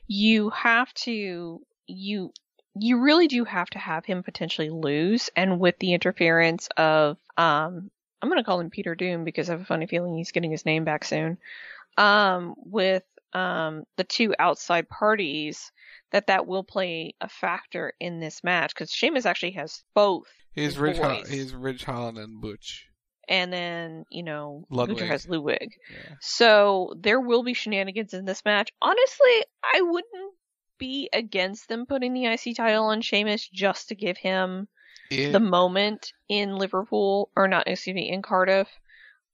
You have to. You you really do have to have him potentially lose, and with the interference of um, I'm gonna call him Pete Dunne because I have a funny feeling he's getting his name back soon. Um, with um the two outside parties, that that will play a factor in this match because Sheamus actually has both. He's Ridge. Ho- he's Ridge Holland and Butch. and then you know Ludwig. Gunther has Ludwig. So there will be shenanigans in this match. Honestly, I wouldn't be against them putting the IC title on Sheamus just to give him Yeah. the moment in Liverpool or not, excuse me, in Cardiff.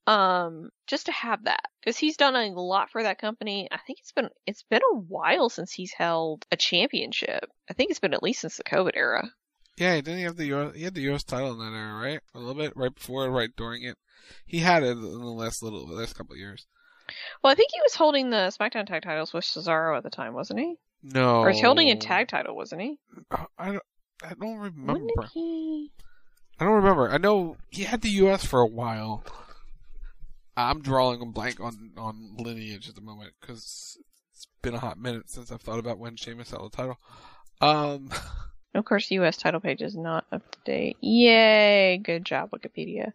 Um, just to have that because he's done a lot for that company. I think it's been it's been a while since he's held a championship. I think it's been at least since the COVID era. Yeah, didn't he have the US, he had the US title in that era, right? A little bit right before, right during it. He had it in the last little, the last couple of years. Well, I think he was holding the SmackDown tag titles with Cesaro at the time, wasn't he? No, Or he's holding a tag title, wasn't he? I don't, I don't remember. He? I don't remember. I know he had the US for a while. I'm drawing a blank on on lineage at the moment because it's been a hot minute since I've thought about when Sheamus held the title. Um, Of course, the U.S. title page is not up to date. Yay! Good job, Wikipedia.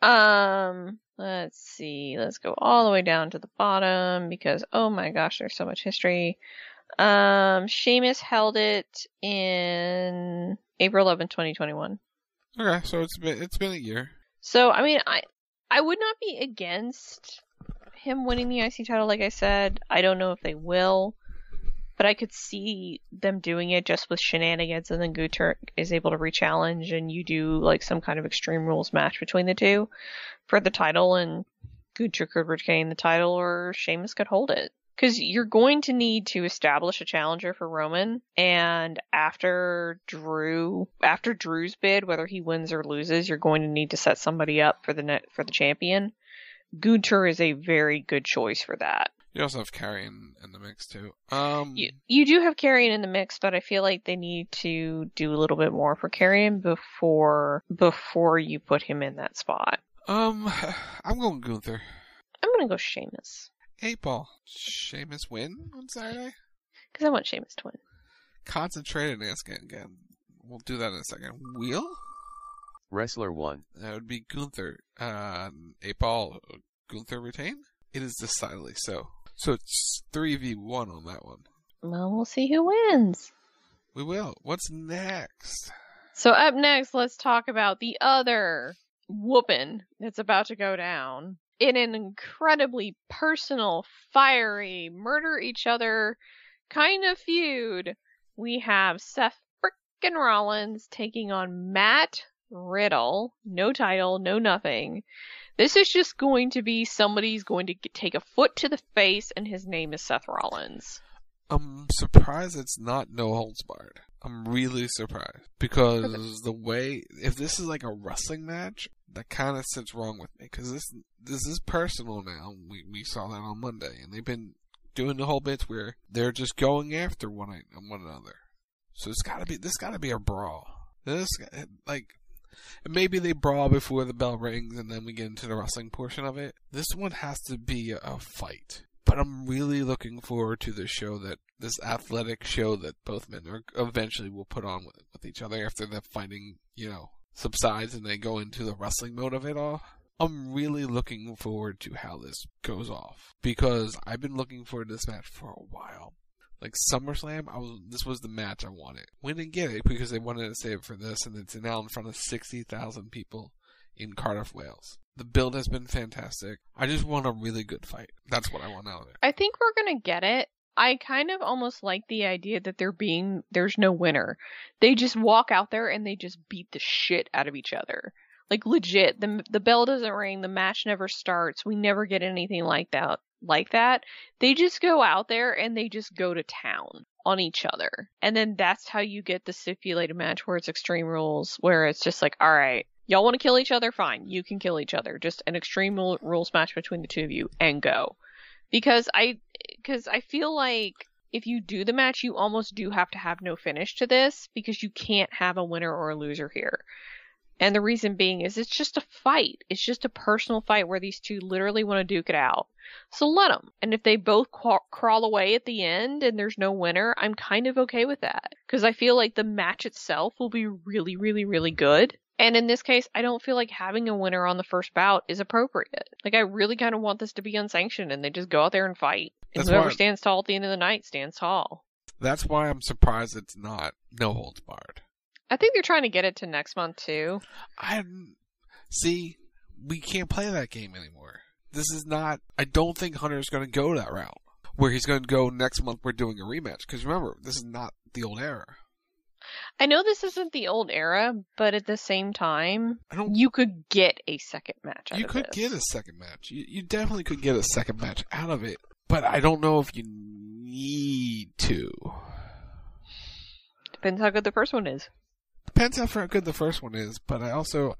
Um, let's see. Let's go all the way down to the bottom because oh my gosh, there's so much history. Um, Sheamus held it in April 11, 2021. okay, so it's been it's been a year. So I mean, I I would not be against him winning the IC title. Like I said, I don't know if they will, but I could see them doing it just with shenanigans, and then Gunther is able to re-challenge, and you do like some kind of Extreme Rules match between the two for the title, and Gunther could retain the title, or Sheamus could hold it. Because you're going to need to establish a challenger for Roman, and after Drew, after Drew's bid, whether he wins or loses, you're going to need to set somebody up for the net for the champion. Gunther is a very good choice for that. You also have Karrion in the mix too. Um, You, you do have Karrion in the mix, but I feel like they need to do a little bit more for Karrion before before you put him in that spot. um, I'm going Gunther. I'm gonna go Sheamus Eight ball. Sheamus win on Saturday. because I want Sheamus to win. Concentrated Nascan again. We'll do that in a second. Wheel. Wrestler 1. That would be Gunther. Uh, eight ball. Gunther retain. It is decidedly so. So it's three v one on that one. Well, we'll see who wins. We will. What's next? So up next, let's talk about the other whooping that's about to go down in an incredibly personal, fiery, murder each other kind of feud. We have Seth frickin' Rollins taking on Matt Riddle. No title, no nothing. This is just going to be somebody's going to take a foot to the face, and his name is Seth Rollins. I'm surprised it's not no holds barred. I'm really surprised because the way if this is like a wrestling match, that kind of sits wrong with me because this this is personal now. We we saw that on Monday, and they've been doing the whole bits where they're just going after one one another. So it's got to be this got to be a brawl. This like maybe they brawl before the bell rings, and then we get into the wrestling portion of it. This one has to be a fight. But I'm really looking forward to this show that this athletic show that both men are eventually will put on with, with each other after the fighting, you know, subsides and they go into the wrestling mode of it all. I'm really looking forward to how this goes off because I've been looking forward to this match for a while. Like SummerSlam, I was this was the match I wanted. We didn't get it because they wanted to save it for this, and it's now in front of sixty thousand people in Cardiff, Wales. The build has been fantastic. I just want a really good fight. That's what I want out of it. I think we're gonna get it. I kind of almost like the idea that there being there's no winner. They just walk out there and they just beat the shit out of each other. Like legit, the the bell doesn't ring, the match never starts. We never get anything like that. Like that, they just go out there and they just go to town on each other, and then that's how you get the stipulated match where it's extreme rules, where it's just like, all right, y'all want to kill each other, fine, you can kill each other. Just an extreme rules match between the two of you, and go. Because I, because I feel like if you do the match, you almost do have to have no finish to this because you can't have a winner or a loser here. And the reason being is it's just a fight. It's just a personal fight where these two literally want to duke it out. So let them. And if they both craw- crawl away at the end and there's no winner, I'm kind of okay with that. Because I feel like the match itself will be really, really, really good. And in this case, I don't feel like having a winner on the first bout is appropriate. Like, I really kind of want this to be unsanctioned and they just go out there and fight. And That's whoever stands tall at the end of the night stands tall. That's why I'm surprised it's not no holds barred. I think they're trying to get it to next month too. I see. We can't play that game anymore. This is not. I don't think Hunter's going to go that route where he's going to go next month. We're doing a rematch because remember, this is not the old era. I know this isn't the old era, but at the same time, you could get a second match out You could this. get a second match. You, you definitely could get a second match out of it, but I don't know if you need to. Depends how good the first one is. Depends how good the first one is, but I also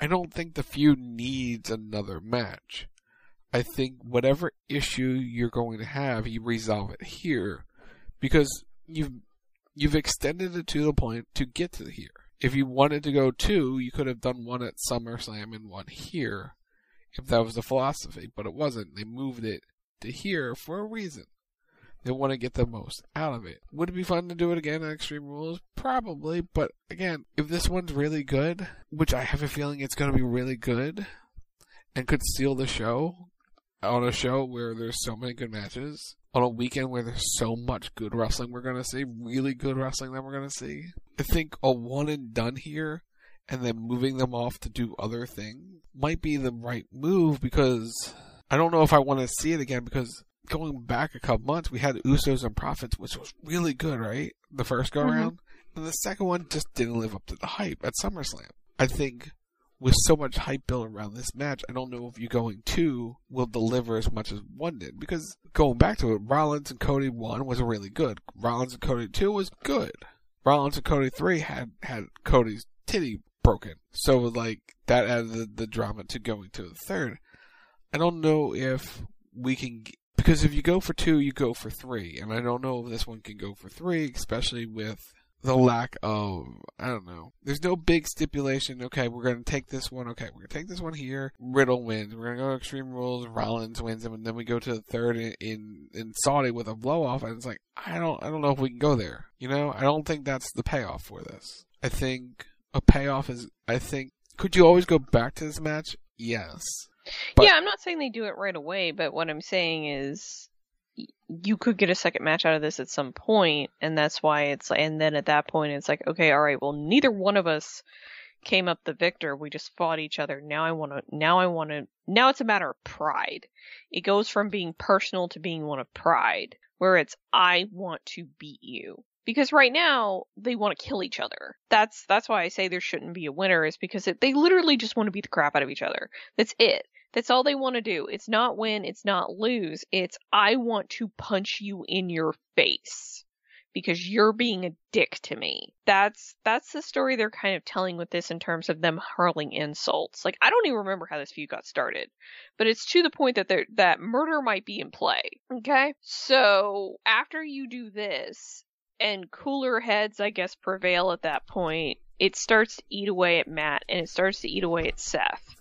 I don't think the feud needs another match. I think whatever issue you're going to have, you resolve it here because you've you've extended it to the point to get to here. If you wanted to go two, you could have done one at SummerSlam and one here, if that was the philosophy. But it wasn't. They moved it to here for a reason. They want to get the most out of it. Would it be fun to do it again at Extreme Rules? Probably, but again, if this one's really good, which I have a feeling it's going to be really good, and could steal the show on a show where there's so many good matches, on a weekend where there's so much good wrestling we're going to see, really good wrestling that we're going to see, I think a one and done here and then moving them off to do other things might be the right move because I don't know if I want to see it again because going back a couple months, we had Usos and Profits, which was really good, right? The first go around. Mm-hmm. And the second one just didn't live up to the hype at SummerSlam. I think with so much hype built around this match, I don't know if you going two will deliver as much as one did. Because going back to it, Rollins and Cody one was really good. Rollins and Cody two was good. Rollins and Cody three had had Cody's titty broken, so like that added the, the drama to going to the third. I don't know if we can because if you go for two, you go for three, and I don't know if this one can go for three, especially with the lack of I don't know. There's no big stipulation. Okay, we're gonna take this one. Okay, we're gonna take this one here. Riddle wins. We're gonna go Extreme Rules. Rollins wins and then we go to the third in, in in Saudi with a blow off. And it's like I don't I don't know if we can go there. You know, I don't think that's the payoff for this. I think a payoff is. I think could you always go back to this match? Yes. But, yeah, I'm not saying they do it right away, but what I'm saying is you could get a second match out of this at some point, and that's why it's and then at that point it's like, okay, all right, well neither one of us came up the victor. We just fought each other. Now I want to now I want to now it's a matter of pride. It goes from being personal to being one of pride, where it's I want to beat you. Because right now they want to kill each other. That's that's why I say there shouldn't be a winner is because it, they literally just want to beat the crap out of each other. That's it. That's all they want to do. It's not win, it's not lose. It's I want to punch you in your face because you're being a dick to me. That's that's the story they're kind of telling with this in terms of them hurling insults. Like I don't even remember how this feud got started, but it's to the point that there that murder might be in play. Okay? So, after you do this and cooler heads I guess prevail at that point, it starts to eat away at Matt and it starts to eat away at Seth.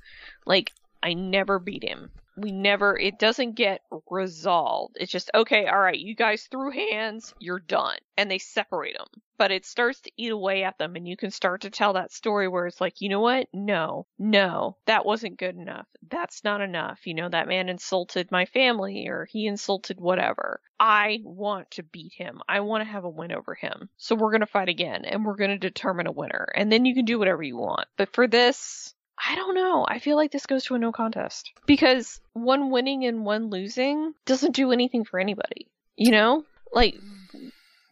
Like I never beat him. We never, it doesn't get resolved. It's just, okay, all right, you guys threw hands, you're done. And they separate them. But it starts to eat away at them, and you can start to tell that story where it's like, you know what? No, no, that wasn't good enough. That's not enough. You know, that man insulted my family, or he insulted whatever. I want to beat him. I want to have a win over him. So we're going to fight again, and we're going to determine a winner. And then you can do whatever you want. But for this, I don't know. I feel like this goes to a no contest because one winning and one losing doesn't do anything for anybody. You know? Like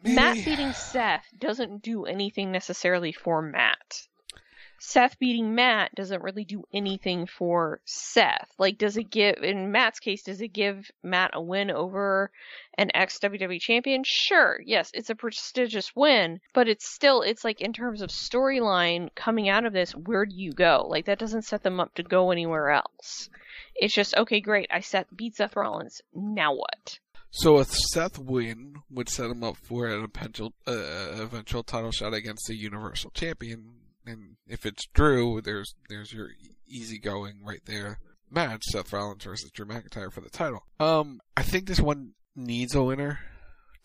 Maybe. Matt beating Seth doesn't do anything necessarily for Matt. Seth beating Matt doesn't really do anything for Seth. Like, does it give, in Matt's case, does it give Matt a win over an ex WWE champion? Sure, yes, it's a prestigious win, but it's still, it's like in terms of storyline coming out of this, where do you go? Like, that doesn't set them up to go anywhere else. It's just, okay, great, I set, beat Seth Rollins, now what? So a Seth win would set him up for an eventual, uh, eventual title shot against the Universal Champion and if it's Drew, there's there's your easygoing right there match: Seth Rollins versus Drew McIntyre for the title. Um, I think this one needs a winner.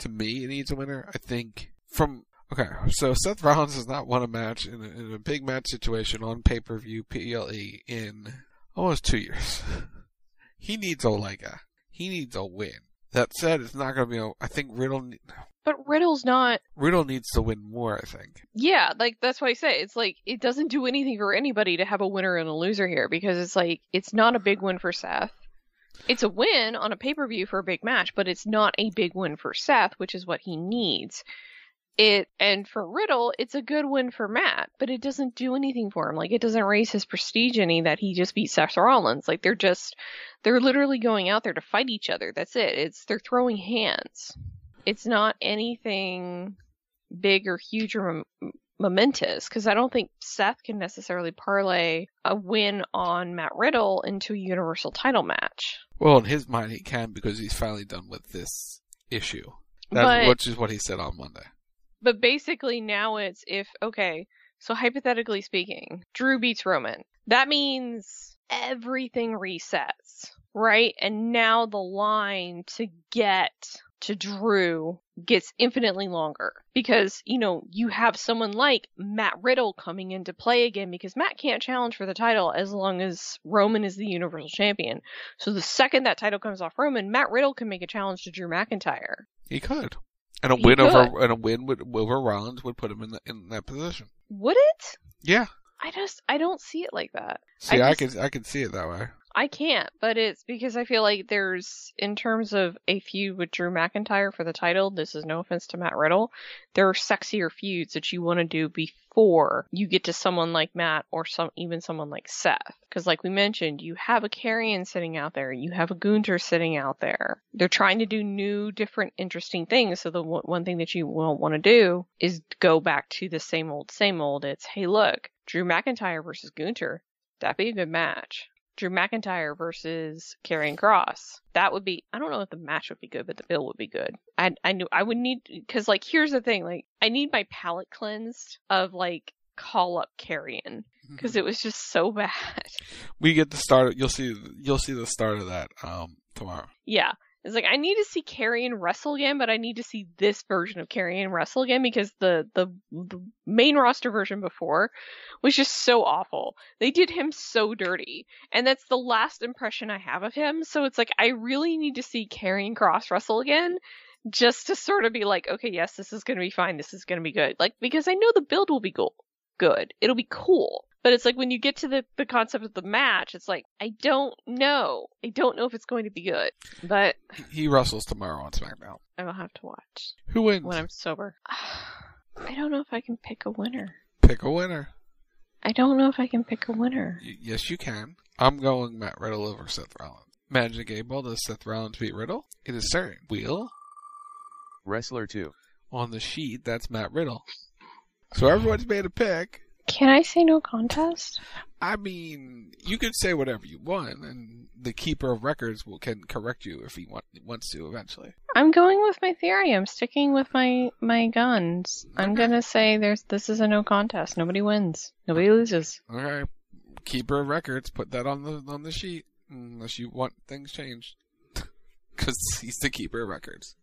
To me, it needs a winner. I think from okay, so Seth Rollins has not won a match in a, in a big match situation on pay per view PLE in almost two years. he needs Olega. He needs a win. That said, it's not going to be. A, I think Riddle. But Riddle's not. Riddle needs to win more, I think. Yeah, like that's why I say it's like it doesn't do anything for anybody to have a winner and a loser here because it's like it's not a big win for Seth. It's a win on a pay per view for a big match, but it's not a big win for Seth, which is what he needs. It and for Riddle, it's a good win for Matt, but it doesn't do anything for him. Like it doesn't raise his prestige any that he just beat Seth Rollins. Like they're just they're literally going out there to fight each other. That's it. It's they're throwing hands it's not anything big or huge or momentous because I don't think Seth can necessarily parlay a win on Matt Riddle into a Universal title match. Well, in his mind, he can because he's finally done with this issue. That, which is what he said on Monday. But basically, now it's if, okay, so hypothetically speaking, Drew beats Roman. That means everything resets, right? And now the line to get to Drew gets infinitely longer because, you know, you have someone like Matt Riddle coming into play again because Matt can't challenge for the title as long as Roman is the Universal Champion. So the second that title comes off Roman, Matt Riddle can make a challenge to Drew McIntyre. He could. And a he win could. over and a win with, over Rollins would put him in the, in that position. Would it? Yeah. I just I don't see it like that. See, I, just- could I could see it that way. I can't, but it's because I feel like there's, in terms of a feud with Drew McIntyre for the title, this is no offense to Matt Riddle, there are sexier feuds that you want to do before you get to someone like Matt or some, even someone like Seth. Because like we mentioned, you have a Karrion sitting out there, you have a Gunther sitting out there. They're trying to do new, different, interesting things. So the one one thing that you won't want to do is go back to the same old, same old. It's, hey look, Drew McIntyre versus Gunther. That'd be a good match. Drew McIntyre versus Karrion Kross. That would be. I don't know if the match would be good, but the bill would be good. I I knew I would need because like here's the thing. Like I need my palate cleansed of like call up Karrion because it was just so bad. We get the start. You'll see. You'll see the start of that um tomorrow. Yeah. It's like I need to see Karrion wrestle again, but I need to see this version of Karrion wrestle again because the, the the main roster version before was just so awful. They did him so dirty, and that's the last impression I have of him. So it's like I really need to see Karrion Kross wrestle again, just to sort of be like, okay, yes, this is going to be fine. This is going to be good. Like because I know the build will be go- good. It'll be cool. But it's like when you get to the, the concept of the match, it's like, I don't know. I don't know if it's going to be good. But He wrestles tomorrow on SmackDown. I will have to watch Who wins? when I'm sober. I don't know if I can pick a winner. Pick a winner. I don't know if I can pick a winner. Y- yes, you can. I'm going Matt Riddle over Seth Rollins. Magic Eight Ball does Seth Rollins beat Riddle? It is certain. Wheel Wrestler 2. on the sheet. That's Matt Riddle. So everyone's made a pick. Can I say no contest? I mean, you can say whatever you want, and the keeper of records will can correct you if he want, wants to eventually. I'm going with my theory. I'm sticking with my my guns. I'm gonna say there's this is a no contest. Nobody wins. Nobody loses. All right, keeper of records, put that on the on the sheet unless you want things changed, because he's the keeper of records.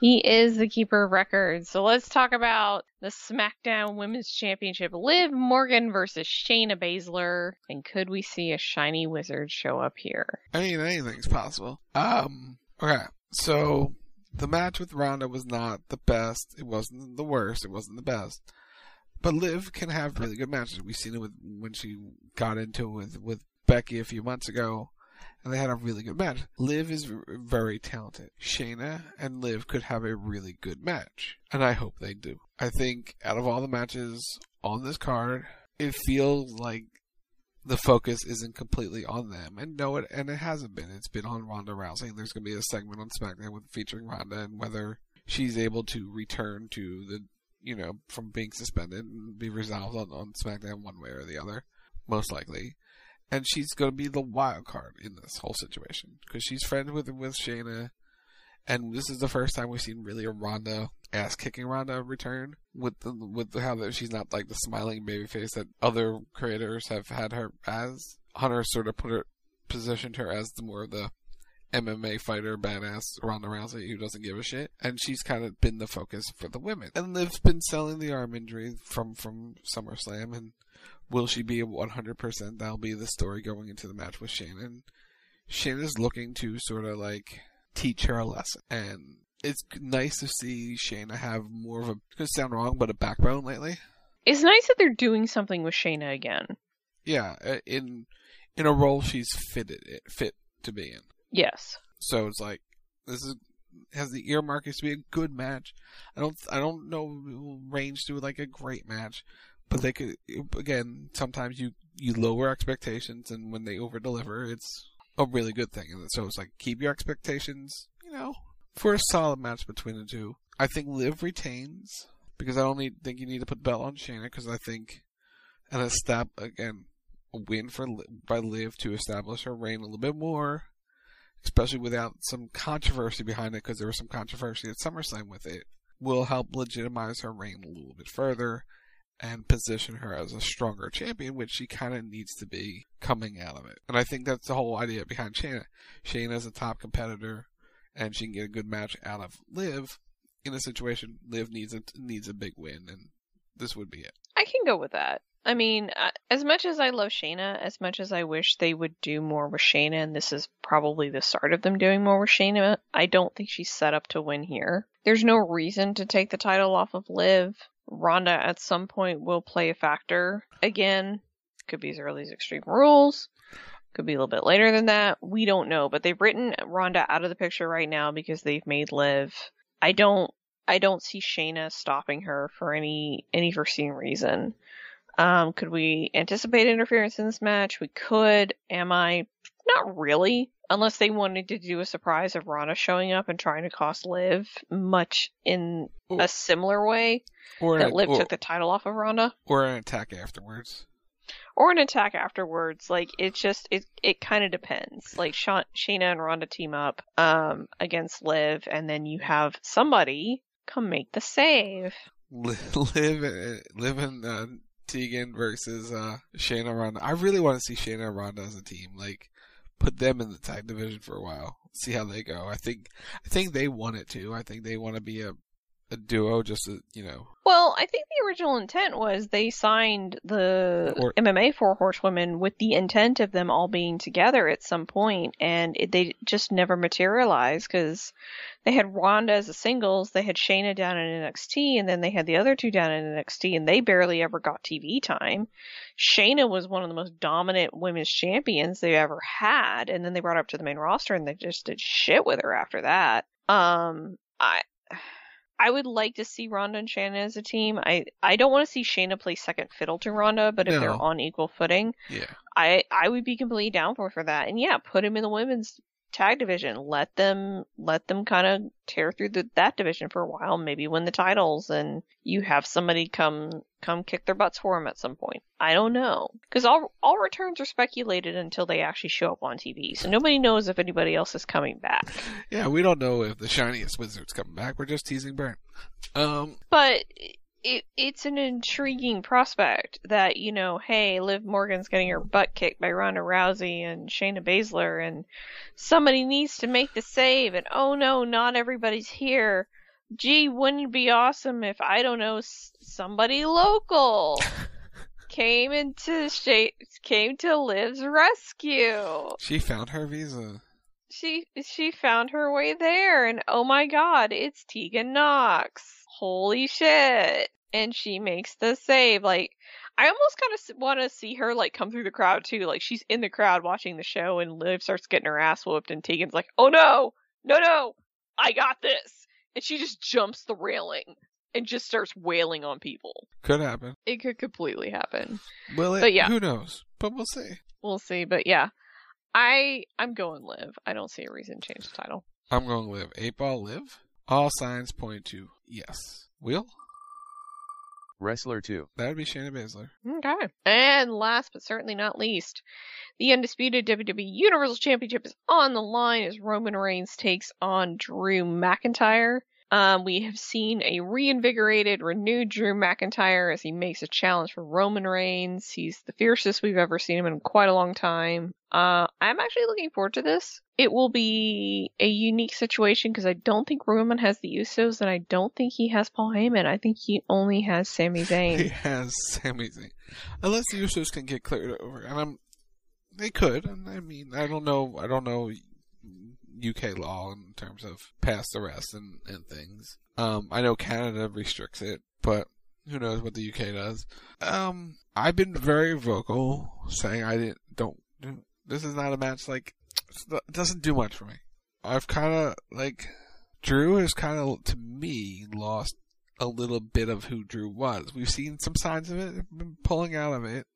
He is the keeper of records. So let's talk about the SmackDown Women's Championship. Liv Morgan versus Shayna Baszler. And could we see a shiny wizard show up here? I mean, anything's possible. Um, okay, so the match with Ronda was not the best. It wasn't the worst. It wasn't the best. But Liv can have really good matches. We've seen it with when she got into it with with Becky a few months ago, and they had a really good match. Liv is very talented. Shayna and Liv could have a really good match, and I hope they do. I think out of all the matches on this card, it feels like the focus isn't completely on them. And no, it and it hasn't been. It's been on Ronda Rousey. There's going to be a segment on SmackDown with featuring Ronda and whether she's able to return to the, you know, from being suspended and be resolved on, on SmackDown one way or the other, most likely. And she's going to be the wild card in this whole situation because she's friends with with Shayna. And this is the first time we've seen really a Ronda ass kicking Ronda return with the with how that she's not like the smiling baby face that other creators have had her as. Hunter sort of put her positioned her as the more of the MMA fighter badass Ronda Rousey who doesn't give a shit, and she's kind of been the focus for the women. And Liv's been selling the arm injury from from SummerSlam, and will she be 100%? That'll be the story going into the match with Shayna. Shayna's looking to sort of like teach her a lesson, and it's nice to see Shayna have more of a. Gonna sound wrong, but a backbone lately. It's nice that they're doing something with Shayna again. Yeah, uh, in in a role she's fitted it fit to be in. Yes. So it's like this is has the earmarkers to be a good match. I don't I don't know it will range to like a great match, but they could again sometimes you you lower expectations and when they over deliver it's a really good thing. And so it's like keep your expectations, you know, for a solid match between the two. I think Liv retains because I don't think you need to put belt on Shayna because I think and a step again a win for by Liv to establish her reign a little bit more, especially without some controversy behind it because there was some controversy at SummerSlam with it, will help legitimize her reign a little bit further and position her as a stronger champion, which she kind of needs to be coming out of it. And I think that's the whole idea behind Shayna. Shayna is a top competitor, and she can get a good match out of Liv. In a situation, Liv needs a needs a big win, and this would be it. I can go with that. I mean, uh, as much as I love Shayna, as much as I wish they would do more with Shayna, and this is probably the start of them doing more with Shayna, I don't think she's set up to win here. There's no reason to take the title off of Liv Ronda at some point will play a factor again. Could be as early as Extreme Rules. Could be a little bit later than that. We don't know, but they've written Ronda out of the picture right now because they've made Liv. I don't I don't see Shayna stopping her for any any foreseen reason. Um, could we anticipate interference in this match? We could. Am I? Not really. Unless they wanted to do a surprise of Ronda showing up and trying to cost Liv, much in a similar way Or that an- Liv or- took the title off of Ronda, Or an attack afterwards. or an attack afterwards. Like it's just it it kind of depends. Like Sha- Shayna and Ronda team up um against Liv, and then you have somebody come make the save. Liv, Liv, Liv in uh, Tegan versus uh, Shayna Ronda. I really want to see Shayna and Ronda as a team. Like, put them in the tag division for a while. See how they go. I think, I think they want it too. I think they want to be a, a duo, just to, you know. Well, I think the original intent was they signed the Or- MMA Four Horsewomen with the intent of them all being together at some point, and it, they just never materialized because they had Ronda as a singles, they had Shayna down in NXT, and then they had the other two down in NXT, and they barely ever got TV time. Shayna was one of the most dominant women's champions they ever had, and then they brought her up to the main roster, and they just did shit with her after that. Um, I. I would like to see Ronda and Shayna as a team. I I don't want to see Shayna play second fiddle to Ronda, but if they're on equal footing, Yeah. I I would be completely down for for that. And yeah, put him in the women's tag division. Let them let them kind of tear through the, that division for a while. Maybe win the titles, and you have somebody come come kick their butts for them at some point. I don't know because all all returns are speculated until they actually show up on TV, so nobody knows if anybody else is coming back. Yeah, we don't know if the shiniest wizard's coming back. We're just teasing Brent. Um, But it it's an intriguing prospect that you know, hey, Liv Morgan's getting her butt kicked by Ronda Rousey and Shayna Baszler, and somebody needs to make the save, and oh no, not everybody's here. Gee, wouldn't it be awesome if I don't know somebody local came into shape came to Liv's rescue? she found her visa. she she found her way there and oh my god it's tegan nox holy shit and she makes the save like i almost kind of want to see her like come through the crowd too like she's in the crowd watching the show and liv starts getting her ass whooped and tegan's like oh no no no i got this and she just jumps the railing and just starts wailing on people Could happen. it could completely happen Will it? But yeah. Who knows? But we'll see. we'll see but yeah i i'm going Liv i don't see a reason to change the title I'm going Liv. Eight ball Liv. All signs point to yes. Wheel? Wrestler 2. That would be Shayna Baszler. Okay. And last but certainly not least, the undisputed WWE Universal Championship is on the line as Roman Reigns takes on Drew McIntyre. Um, we have seen a reinvigorated, renewed Drew McIntyre as he makes a challenge for Roman Reigns. He's the fiercest we've ever seen him in quite a long time. Uh, I'm actually looking forward to this. It will be a unique situation because I don't think Roman has the Usos and I don't think he has Paul Heyman. I think he only has Sami Zayn. He has Sami Zayn. Unless the Usos can get cleared over, and I'm, they could. And I mean, I don't know. I don't know UK law in terms of past arrest and and things. Um, I know Canada restricts it, but who knows what the UK does. Um, I've been very vocal saying I didn't don't. This is not a match like it doesn't do much for me. I've kind of like Drew has kind of to me lost a little bit of who Drew was. We've seen some signs of it, been pulling out of it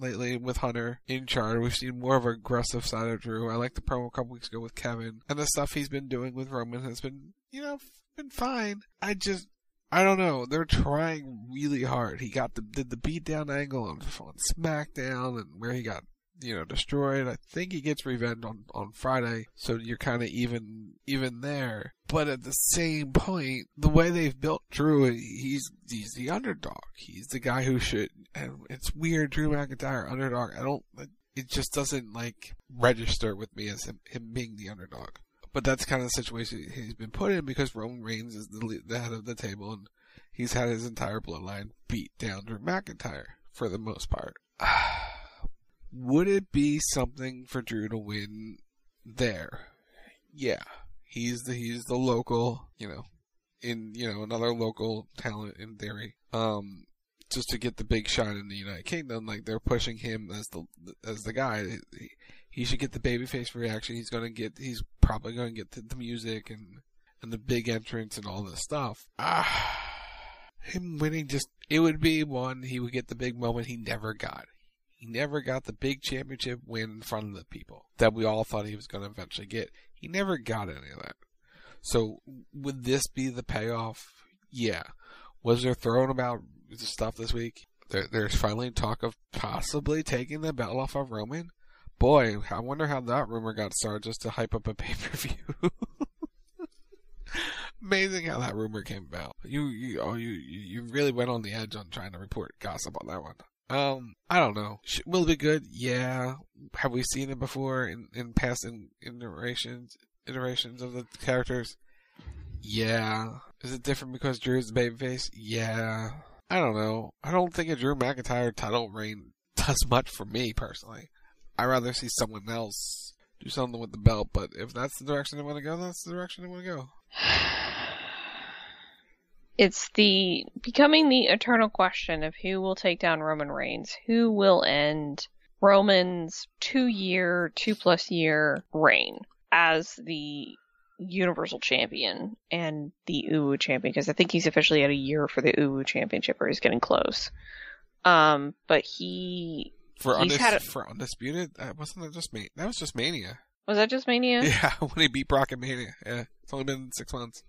lately with Hunter in charge. We've seen more of an aggressive side of Drew. I like the promo a couple weeks ago with Kevin, and the stuff he's been doing with Roman has been, you know, been fine. I just. I don't know. They're trying really hard. He got the did the beatdown angle on, on SmackDown and where he got you know destroyed. I think he gets revenge on on Friday, so you're kind of even even there. But at the same point, the way they've built Drew, he's he's the underdog. He's the guy who should. And it's weird, Drew McIntyre underdog. I don't. It just doesn't like register with me as him, him being the underdog. But that's kind of the situation he's been put in because Roman Reigns is the, the head of the table and he's had his entire bloodline beat down Drew McIntyre for the most part. Would it be something for Drew to win there? Yeah. He's the he's the local, you know, in you know another local talent in theory. Um, just to get the big shot in the United Kingdom, like they're pushing him as the as the guy. He, he should get the babyface reaction. He's gonna get. He's probably gonna get the, the music and and the big entrance and all this stuff. Ah, him winning just it would be one. He would get the big moment he never got. He never got the big championship win in front of the people that we all thought he was going to eventually get. He never got any of that. So would this be the payoff? Yeah. Was there thrown about stuff this week? There, there's finally talk of possibly taking the belt off of Roman. Boy, I wonder how that rumor got started just to hype up a pay per view. Amazing how that rumor came about. You, you, oh, you, you really went on the edge on trying to report gossip on that one. Um, I don't know. Will it be good? Yeah. Have we seen it before in, in past in, iterations iterations of the characters? Yeah. Is it different because Drew's the babyface? Yeah. I don't know. I don't think a Drew McIntyre title reign does much for me personally. I'd rather see someone else do something with the belt, but if that's the direction they want to go, that's the direction they want to go. It's the becoming the eternal question of who will take down Roman Reigns, who will end Roman's two year, two plus year reign as the Universal Champion and the Uwu Champion, because I think he's officially at a year for the Uwu Championship, or he's getting close. Um, but he for, he's undis- had a, for undisputed, that wasn't that just me? That was just Mania. was that just Mania? Yeah, when he beat Brock at Mania. Yeah, it's only been six months.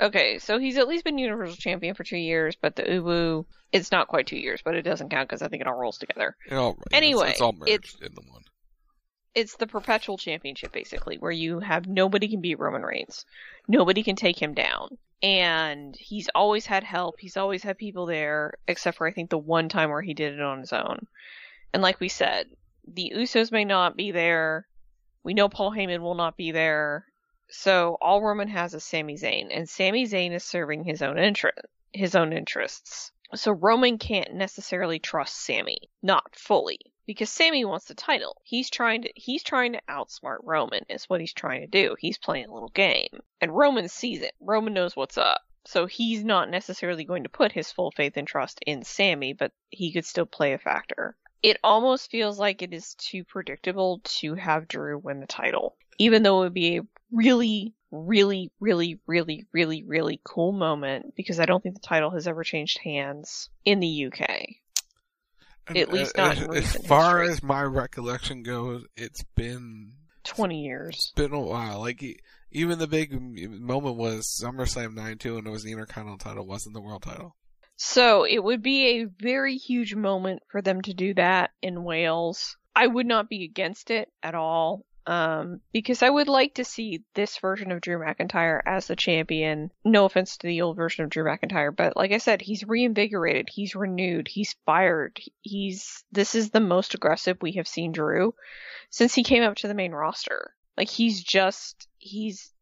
Okay, so he's at least been Universal Champion for two years, but the Uwu, it's not quite two years, but it doesn't count because I think it all rolls together. It all, yeah, Anyway, it's, it's all merged it's- in the one. It's the perpetual championship, basically, where you have nobody can beat Roman Reigns, nobody can take him down, and he's always had help. He's always had people there, except for I think the one time where he did it on his own. And like we said, the Usos may not be there. We know Paul Heyman will not be there. So all Roman has is Sami Zayn, and Sami Zayn is serving his own interest, his own interests. So Roman can't necessarily trust Sami, not fully, because Sami wants the title. He's trying to he's trying to outsmart Roman is what he's trying to do. He's playing a little game. And Roman sees it. Roman knows what's up. So he's not necessarily going to put his full faith and trust in Sami, but he could still play a factor. It almost feels like it is too predictable to have Drew win the title. Even though it would be a really, really, really, really, really, really cool moment because I don't think the title has ever changed hands in the UK. At least uh, not as, in as far history. as my recollection goes, it's been 20 years. It's been a while. Like even the big moment was SummerSlam nine two, and it was the Intercontinental title, wasn't the world title. So it would be a very huge moment for them to do that in Wales. I would not be against it at all. Um, because I would like to see this version of Drew McIntyre as the champion. No offense to the old version of Drew McIntyre, but like I said, he's reinvigorated, he's renewed, he's fired. He's this is the most aggressive we have seen Drew since he came up to the main roster. Like he's just he's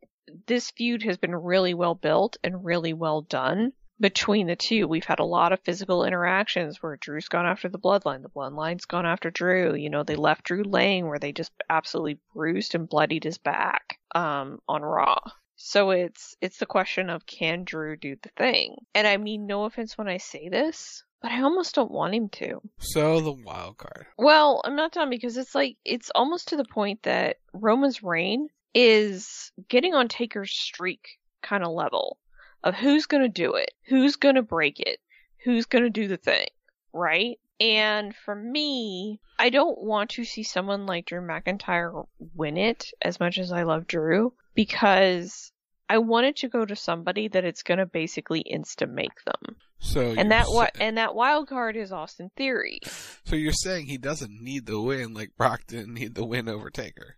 this feud has been really well built and really well done between the two. We've had a lot of physical interactions where Drew's gone after the bloodline, the bloodline's gone after Drew. You know, they left Drew laying where they just absolutely bruised and bloodied his back um on Raw. So it's it's the question of can Drew do the thing? And I mean no offense when I say this, but I almost don't want him to. So the wild card. Well, I'm not done because it's like it's almost to the point that Roman's reign is getting on Taker's streak kind of level of who's going to do it, who's going to break it, who's going to do the thing, right? And for me, I don't want to see someone like Drew McIntyre win it as much as I love Drew because I want it to go to somebody that it's going to basically insta make them. So And that what and that wild card is Austin Theory. So you're saying he doesn't need the win like Brock didn't need the win over Taker.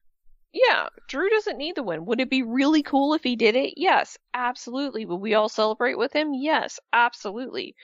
Yeah, Drew doesn't need the win. Would it be really cool if he did it? Yes, absolutely. Would we all celebrate with him? Yes, absolutely.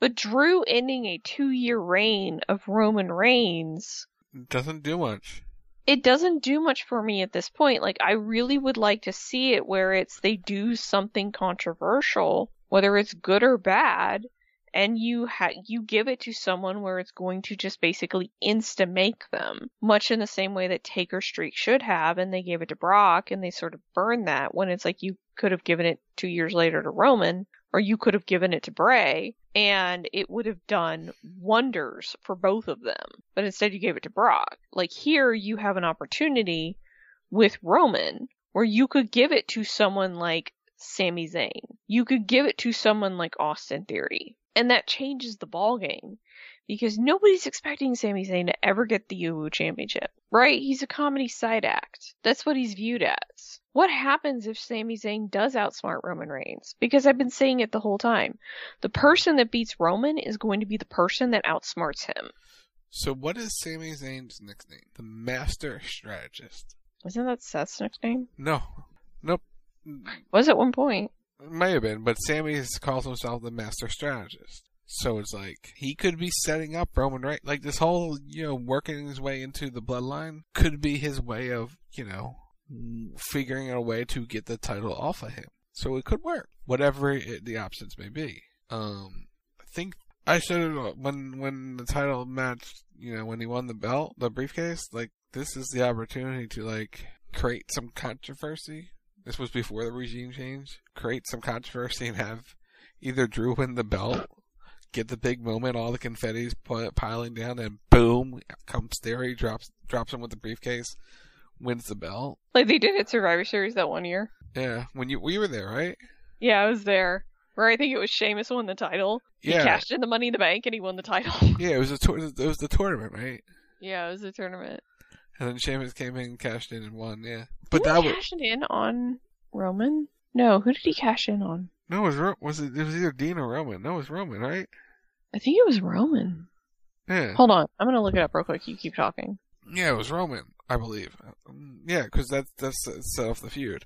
But Drew ending a two year reign of Roman Reigns, Doesn't do much. it doesn't do much for me at this point. Like, I really would like to see it where it's they do something controversial, whether it's good or bad, and you ha- you give it to someone where it's going to just basically insta make them, much in the same way that Taker Streak should have, and they gave it to Brock, and they sort of burned that when it's like you could have given it two years later to Roman, or you could have given it to Bray, and it would have done wonders for both of them. But instead, you gave it to Brock. Like here, you have an opportunity with Roman where you could give it to someone like Sami Zayn. You could give it to someone like Austin Theory. And that changes the ball game because nobody's expecting Sami Zayn to ever get the UWU championship, right? He's a comedy side act. That's what he's viewed as. What happens if Sami Zayn does outsmart Roman Reigns? Because I've been saying it the whole time. The person that beats Roman is going to be the person that outsmarts him. So what is Sami Zayn's nickname? The Master Strategist. Isn't that Seth's nickname? No. Nope. Was at one point. May have been, but Sami calls himself the Master Strategist. So it's like he could be setting up Roman Reigns. Like this whole, you know, working his way into the bloodline could be his way of, you know, figuring out a way to get the title off of him. So it could work, whatever it, the options may be. Um, I think I said it when when the title match, you know, when he won the belt, the briefcase. Like this is the opportunity to like create some controversy. This was before the regime change. Create some controversy and have either Drew win the belt get the big moment, all the confetti's piling down, and boom, comes Theory, drops drops him with the briefcase, wins the belt. Like they did at Survivor Series that one year. Yeah, when you we were there, right? Yeah, I was there. Where I think it was Sheamus won the title. He Yeah. cashed in the Money in the Bank and he won the title. Yeah, it was a tour- it was the tournament, right? yeah, it was the tournament. And then Sheamus came in, cashed in, and won. Yeah, but that was cash it in on Roman? No, who did he cash in on? no, it was Ro- was it? It was either Dean or Roman. No, it was Roman, right? I think it was Roman. Yeah. Hold on, I'm gonna look it up real quick. You keep talking. Yeah, it was Roman, I believe. Um, Yeah, because that's that's set off the feud.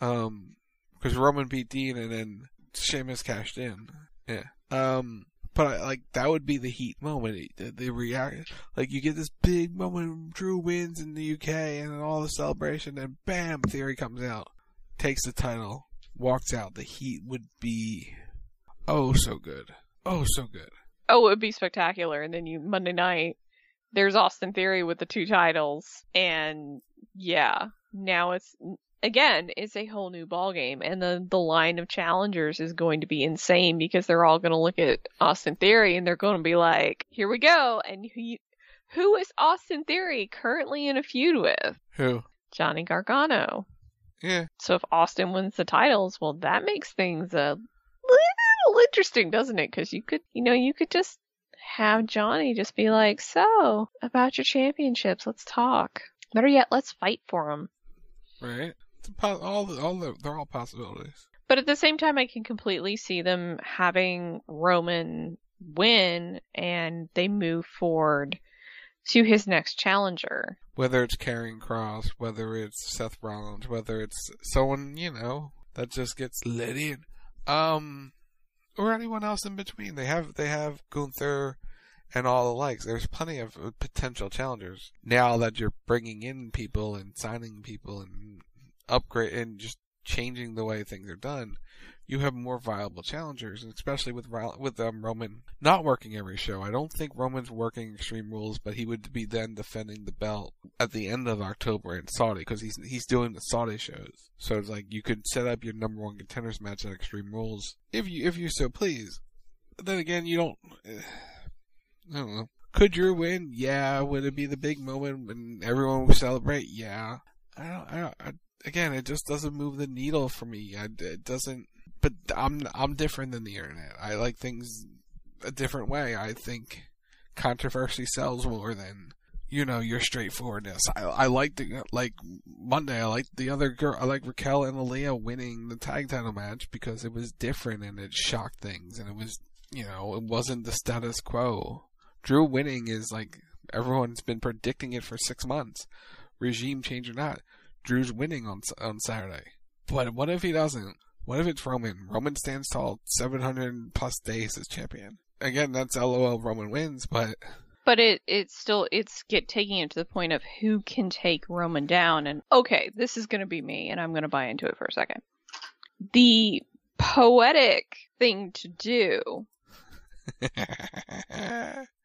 Um, because Roman beat Dean and then Sheamus cashed in. Yeah. Um, but I, like that would be the heat moment. The, the react, like you get this big moment. Drew wins in the UK and all the celebration, and bam, Theory comes out, takes the title, walks out. The heat would be oh so good, oh so good. Oh, it would be spectacular. And then you Monday night, there's Austin Theory with the two titles, and yeah, now it's again it's a whole new ball game, and the the line of challengers is going to be insane because they're all going to look at Austin Theory and they're going to be like, "Here we go!" And who who is Austin Theory currently in a feud with? Who? Johnny Gargano. Yeah. So if Austin wins the titles, well, that makes things a little interesting, doesn't it? Because you could, you know, you could just have Johnny just be like, "So about your championships, let's talk." Better yet, let's fight for them. Right? Po- all the, all the, they're all possibilities. But at the same time, I can completely see them having Roman win and they move forward to his next challenger. Whether it's Karrion Kross, whether it's Seth Rollins, whether it's someone you know that just gets let in, um, or anyone else in between. They have they have Gunther and all the likes. There's plenty of uh, potential challengers now that you're bringing in people and signing people and upgrade and just changing the way things are done. You have more viable challengers, and especially with with um, Roman not working every show. I don't think Roman's working Extreme Rules, but he would be then defending the belt at the end of October in Saudi because he's he's doing the Saudi shows. So it's like you could set up your number one contenders match at Extreme Rules if you if you so please. But then again, you don't. eh, I don't know. Could Drew win? Yeah. Would it be the big moment when everyone would celebrate? Yeah. I don't. I don't. I, again, it just doesn't move the needle for me. It doesn't. But I'm I'm different than the internet. I like things a different way. I think controversy sells more than you know your straightforwardness. I I like the like Monday. I like the other girl. I like Raquel and Aliyah winning the tag title match because it was different and it shocked things and it was you know it wasn't the status quo. Drew winning is like everyone's been predicting it for six months, regime change or not. Drew's winning on on Saturday, but what if he doesn't? What if it's Roman? Roman stands tall, seven hundred plus days as champion. Again, that's LOL. Roman wins, but But it it's still it's get taking it to the point of who can take Roman down and okay, this is gonna be me and I'm gonna buy into it for a second. The poetic thing to do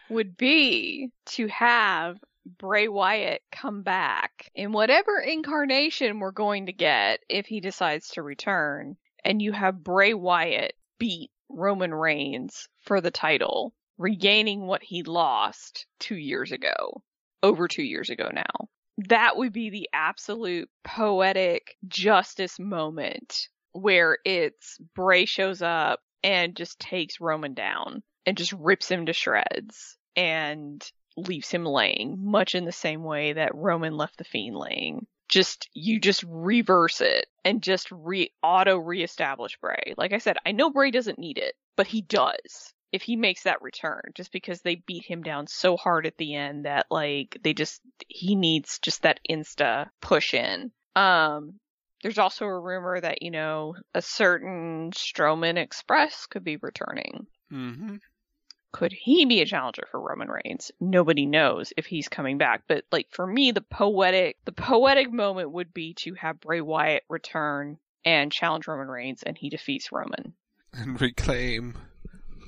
would be to have Bray Wyatt come back in whatever incarnation we're going to get if he decides to return, and you have Bray Wyatt beat Roman Reigns for the title, regaining what he lost two years ago, over two years ago now. That would be the absolute poetic justice moment where it's Bray shows up and just takes Roman down and just rips him to shreds and leaves him laying, much in the same way that Roman left the Fiend laying. Just you just reverse it and just re auto reestablish Bray. Like I said, I know Bray doesn't need it, but he does if he makes that return just because they beat him down so hard at the end that like they just he needs just that insta push in. Um there's also a rumor that, you know, a certain Strowman Express could be returning. Mm-hmm. Could he be a challenger for Roman Reigns? Nobody knows if he's coming back. But like for me, the poetic the poetic moment would be to have Bray Wyatt return and challenge Roman Reigns and he defeats Roman. And reclaim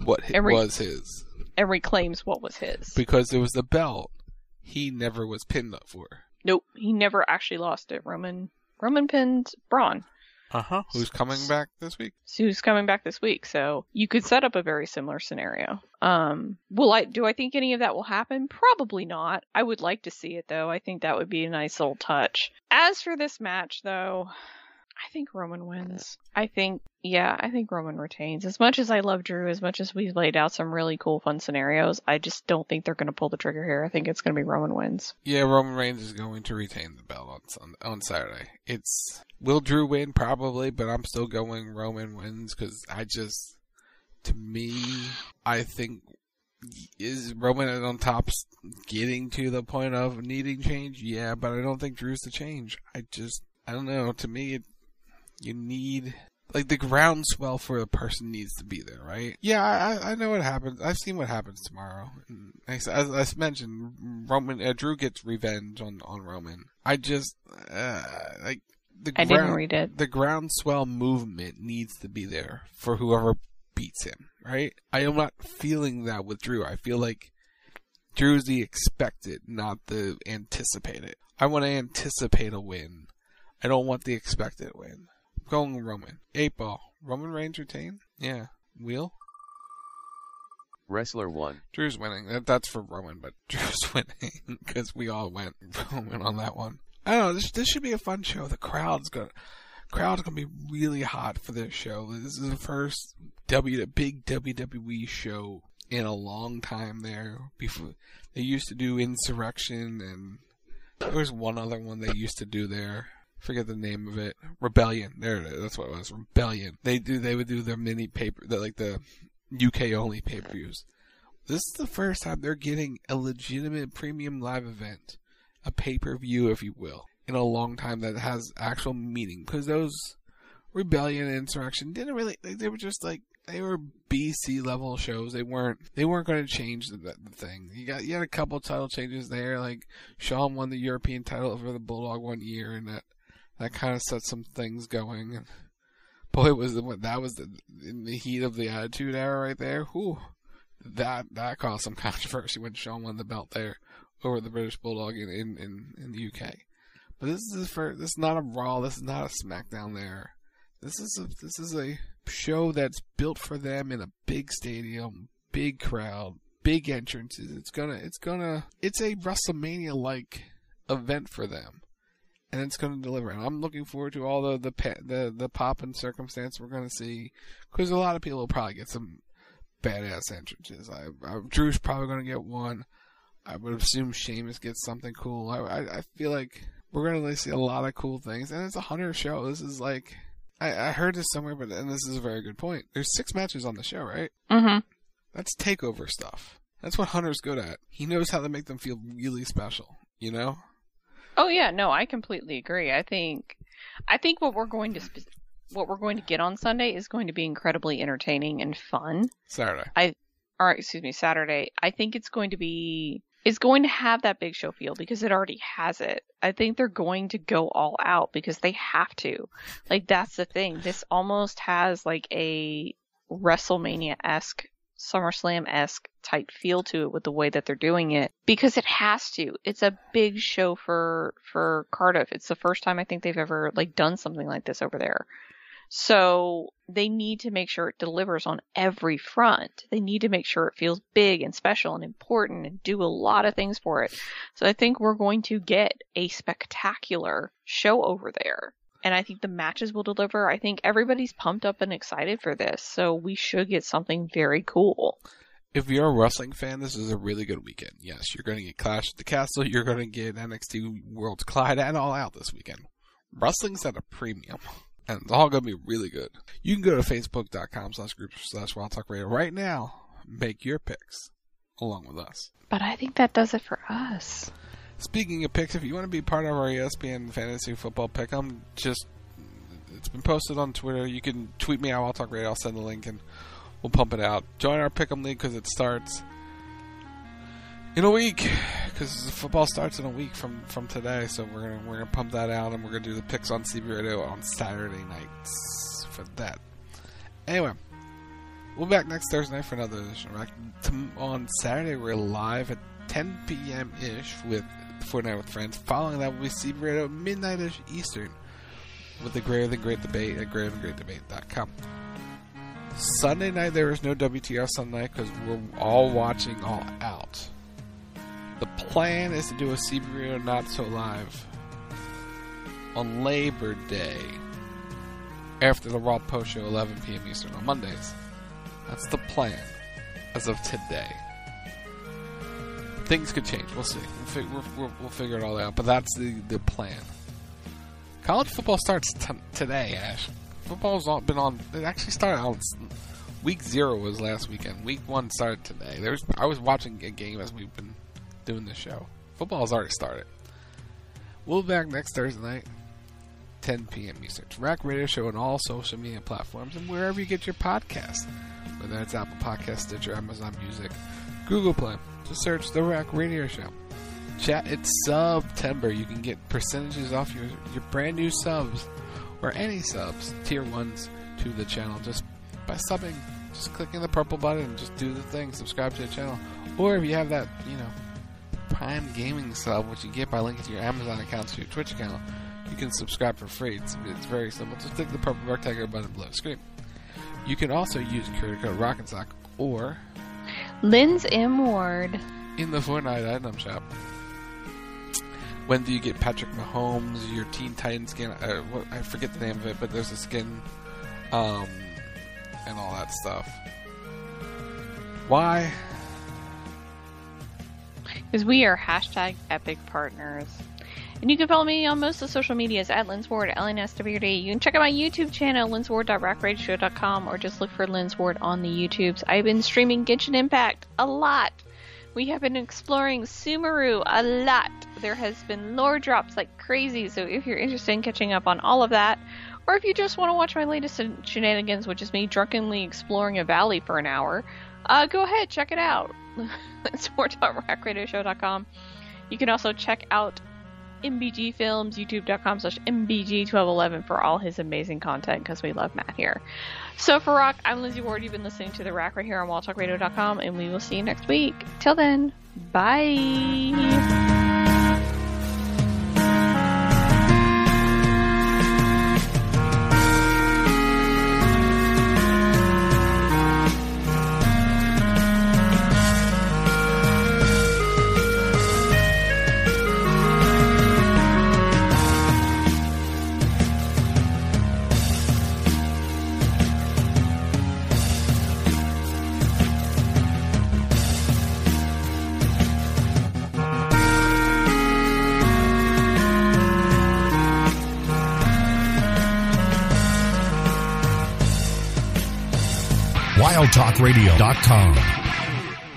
what And re- was his. And reclaims what was his. Because there was the belt he never was pinned up for. Nope, he never actually lost it. Roman Roman pinned Braun. Uh huh. Who's coming back this week? who's coming back this week. So you could set up a very similar scenario. Um, will I do I think any of that will happen? Probably not. I would like to see it though. I think that would be a nice little touch. As for this match though, I think Roman wins. I think yeah, I think Roman retains. As much as I love Drew, as much as we've laid out some really cool fun scenarios, I just don't think they're going to pull the trigger here. I think it's going to be Roman wins. Yeah, Roman Reigns is going to retain the belt on Sun- on Saturday. It's will Drew win probably, but I'm still going Roman wins because I just to me I think is Roman on top getting to the point of needing change. Yeah, but I don't think Drew's the change. I just I don't know. To me, it, you need like the groundswell for the person needs to be there, right? Yeah, I, I know what happens. I've seen what happens tomorrow. As, as I mentioned, Roman uh, Drew gets revenge on on Roman. I just uh, like the I didn't ground- read it. The groundswell movement needs to be there for whoever beats him, right? I am not feeling that with Drew. I feel like Drew's the expected, not the anticipated. I want to anticipate a win. I don't want the expected win. Going Roman. Eight ball. Roman Reigns retain? Yeah. Wheel? Wrestler 1. Drew's winning. That, that's for Roman, but Drew's winning because we all went Roman on that one. I don't know. This, this should be a fun show. The crowd's gonna crowd's gonna be really hot for this show. This is the first W big WWE show in a long time. There before they used to do Insurrextion and there was one other one they used to do there. Forget the name of it. Rebellion. There it is. That's what it was. Rebellion. They do. They would do their mini paper, the, like the UK only pay per views. This is the first time they're getting a legitimate premium live event, a pay per view, if you will, in a long time that has actual meaning. Because those Rebellion and Insurrextion didn't really. They, were just like they were BC level shows. They weren't. They weren't going to change the, the thing. You got you had a couple title changes there. Like Shawn won the European title over the Bulldog one year, and that that kind of set some things going. And boy, was the, that was the in the heat of the Attitude Era right there. Whew, that that caused some controversy when Shawn won the belt there over the British Bulldog in in, in, in the UK. But this is for this is not a Raw. This is not a SmackDown. There, this is a this is a show that's built for them in a big stadium, big crowd, big entrances. It's gonna it's gonna it's a WrestleMania like event for them and it's going to deliver. And I'm looking forward to all the the the, the pop and circumstance we're going to see, because a lot of people will probably get some badass entrances. I, I Drew's probably going to get one. I would assume Sheamus gets something cool. I I, I feel like we're going to see a lot of cool things, and it's a hunter show. This is like. I, I heard this somewhere, but and this is a very good point. There's six matches on the show, right? Mm-hmm. That's takeover stuff. That's what Hunter's good at. He knows how to make them feel really special. You know? Oh yeah, no, I completely agree. I think, I think what we're going to, spe- what we're going to get on Sunday is going to be incredibly entertaining and fun. Saturday. I, or excuse me, Saturday. I think it's going to be, it's going to have that big show feel because it already has it. I think they're going to go all out because they have to. Like that's the thing. This almost has like a WrestleMania esque SummerSlam esque type feel to it with the way that they're doing it because it has to. It's a big show for for Cardiff. It's the first time I think they've ever like done something like this over there. So they need to make sure it delivers on every front. They need to make sure it feels big and special and important and do a lot of things for it. So I think we're going to get a spectacular show over there. And I think the matches will deliver. I think everybody's pumped up and excited for this. So we should get something very cool. If you're a wrestling fan, this is a really good weekend. Yes, you're going to get Clash at the Castle. You're going to get NXT Worlds Collide and All Out this weekend. Wrestling's at a premium and it's all gonna be really good. You can go to facebook.com slash group slash wild talk radio right now, make your picks along with us. But I think that does it for us. Speaking of picks, if you want to be part of our ESPN fantasy football pick, I'm just it's been posted on Twitter. You can tweet me out. I'll Talk Radio. I'll send the link and we'll pump it out. Join our pick'em league because it starts in a week because football starts in a week from from today. So we're gonna we're gonna pump that out and we're gonna do the picks on CB Radio on Saturday nights for that. Anyway, we'll be back next Thursday night for another edition. On Saturday we're live at 10 p.m. ish with Fortnite with Friends. Following that will be CB Radio midnight ish Eastern with the Greater Than Great Debate at greaterthangreatdebate.com. Sunday night there is no WTR Sunday night because we're all watching All Out. The plan is to do a CB Not So Live on Labor Day after the Raw Post Show, 11 p.m. Eastern on Mondays. That's the plan as of today. Things could change. We'll see. We'll, fi- we'll, we'll, figure it all out. But that's the, the plan. College football starts t- today, Ash. Football's all been on. It actually started on week zero was last weekend. Week one started today. There's I was watching a game as we've been doing the show. Football has already started. We'll be back next Thursday night, 10 p.m. Eastern. Rack Radio Show on all social media platforms and wherever you get your podcast, whether it's Apple Podcast, Stitcher, Amazon Music, Google Play. Just search The Rack Radio Show. Chat, it's September. You can get percentages off your, your brand new subs or any subs, tier ones, to the channel just by subbing. Just clicking the purple button and just do the thing. Subscribe to the channel. Or if you have that, you know, Prime Gaming sub, which you get by linking to your Amazon account to your Twitch account, you can subscribe for free. It's, it's very simple. Just click the purple rectangular button below the screen. You can also use creator code Rock'n'Sock or Lynn's M Ward in the Fortnite item shop. When do you get Patrick Mahomes, your Teen Titans skin? Uh, what, I forget the name of it, but there's a skin, um, and all that stuff. Why? Because we are hashtag epic partners. And you can follow me on most of the social medias at Lynn's Ward. You can check out my YouTube channel, lynsward.rackradioshow.com, or just look for Lynn's Ward on the YouTubes. I've been streaming Genshin Impact a lot. We have been exploring Sumeru a lot. There has been lore drops like crazy, so if you're interested in catching up on all of that, or if you just want to watch my latest shenanigans, which is me drunkenly exploring a valley for an hour, uh, go ahead, check it out. Sport.rackradioshow.com. You can also check out MBG Films, youtube.com slash MBG1211 for all his amazing content because we love Matt here. So for Rock, I'm Lindsey Ward. You've been listening to The Rack right here on WildTalkRadio.com, and we will see you next week. Till then, bye. wildtalkradio.com.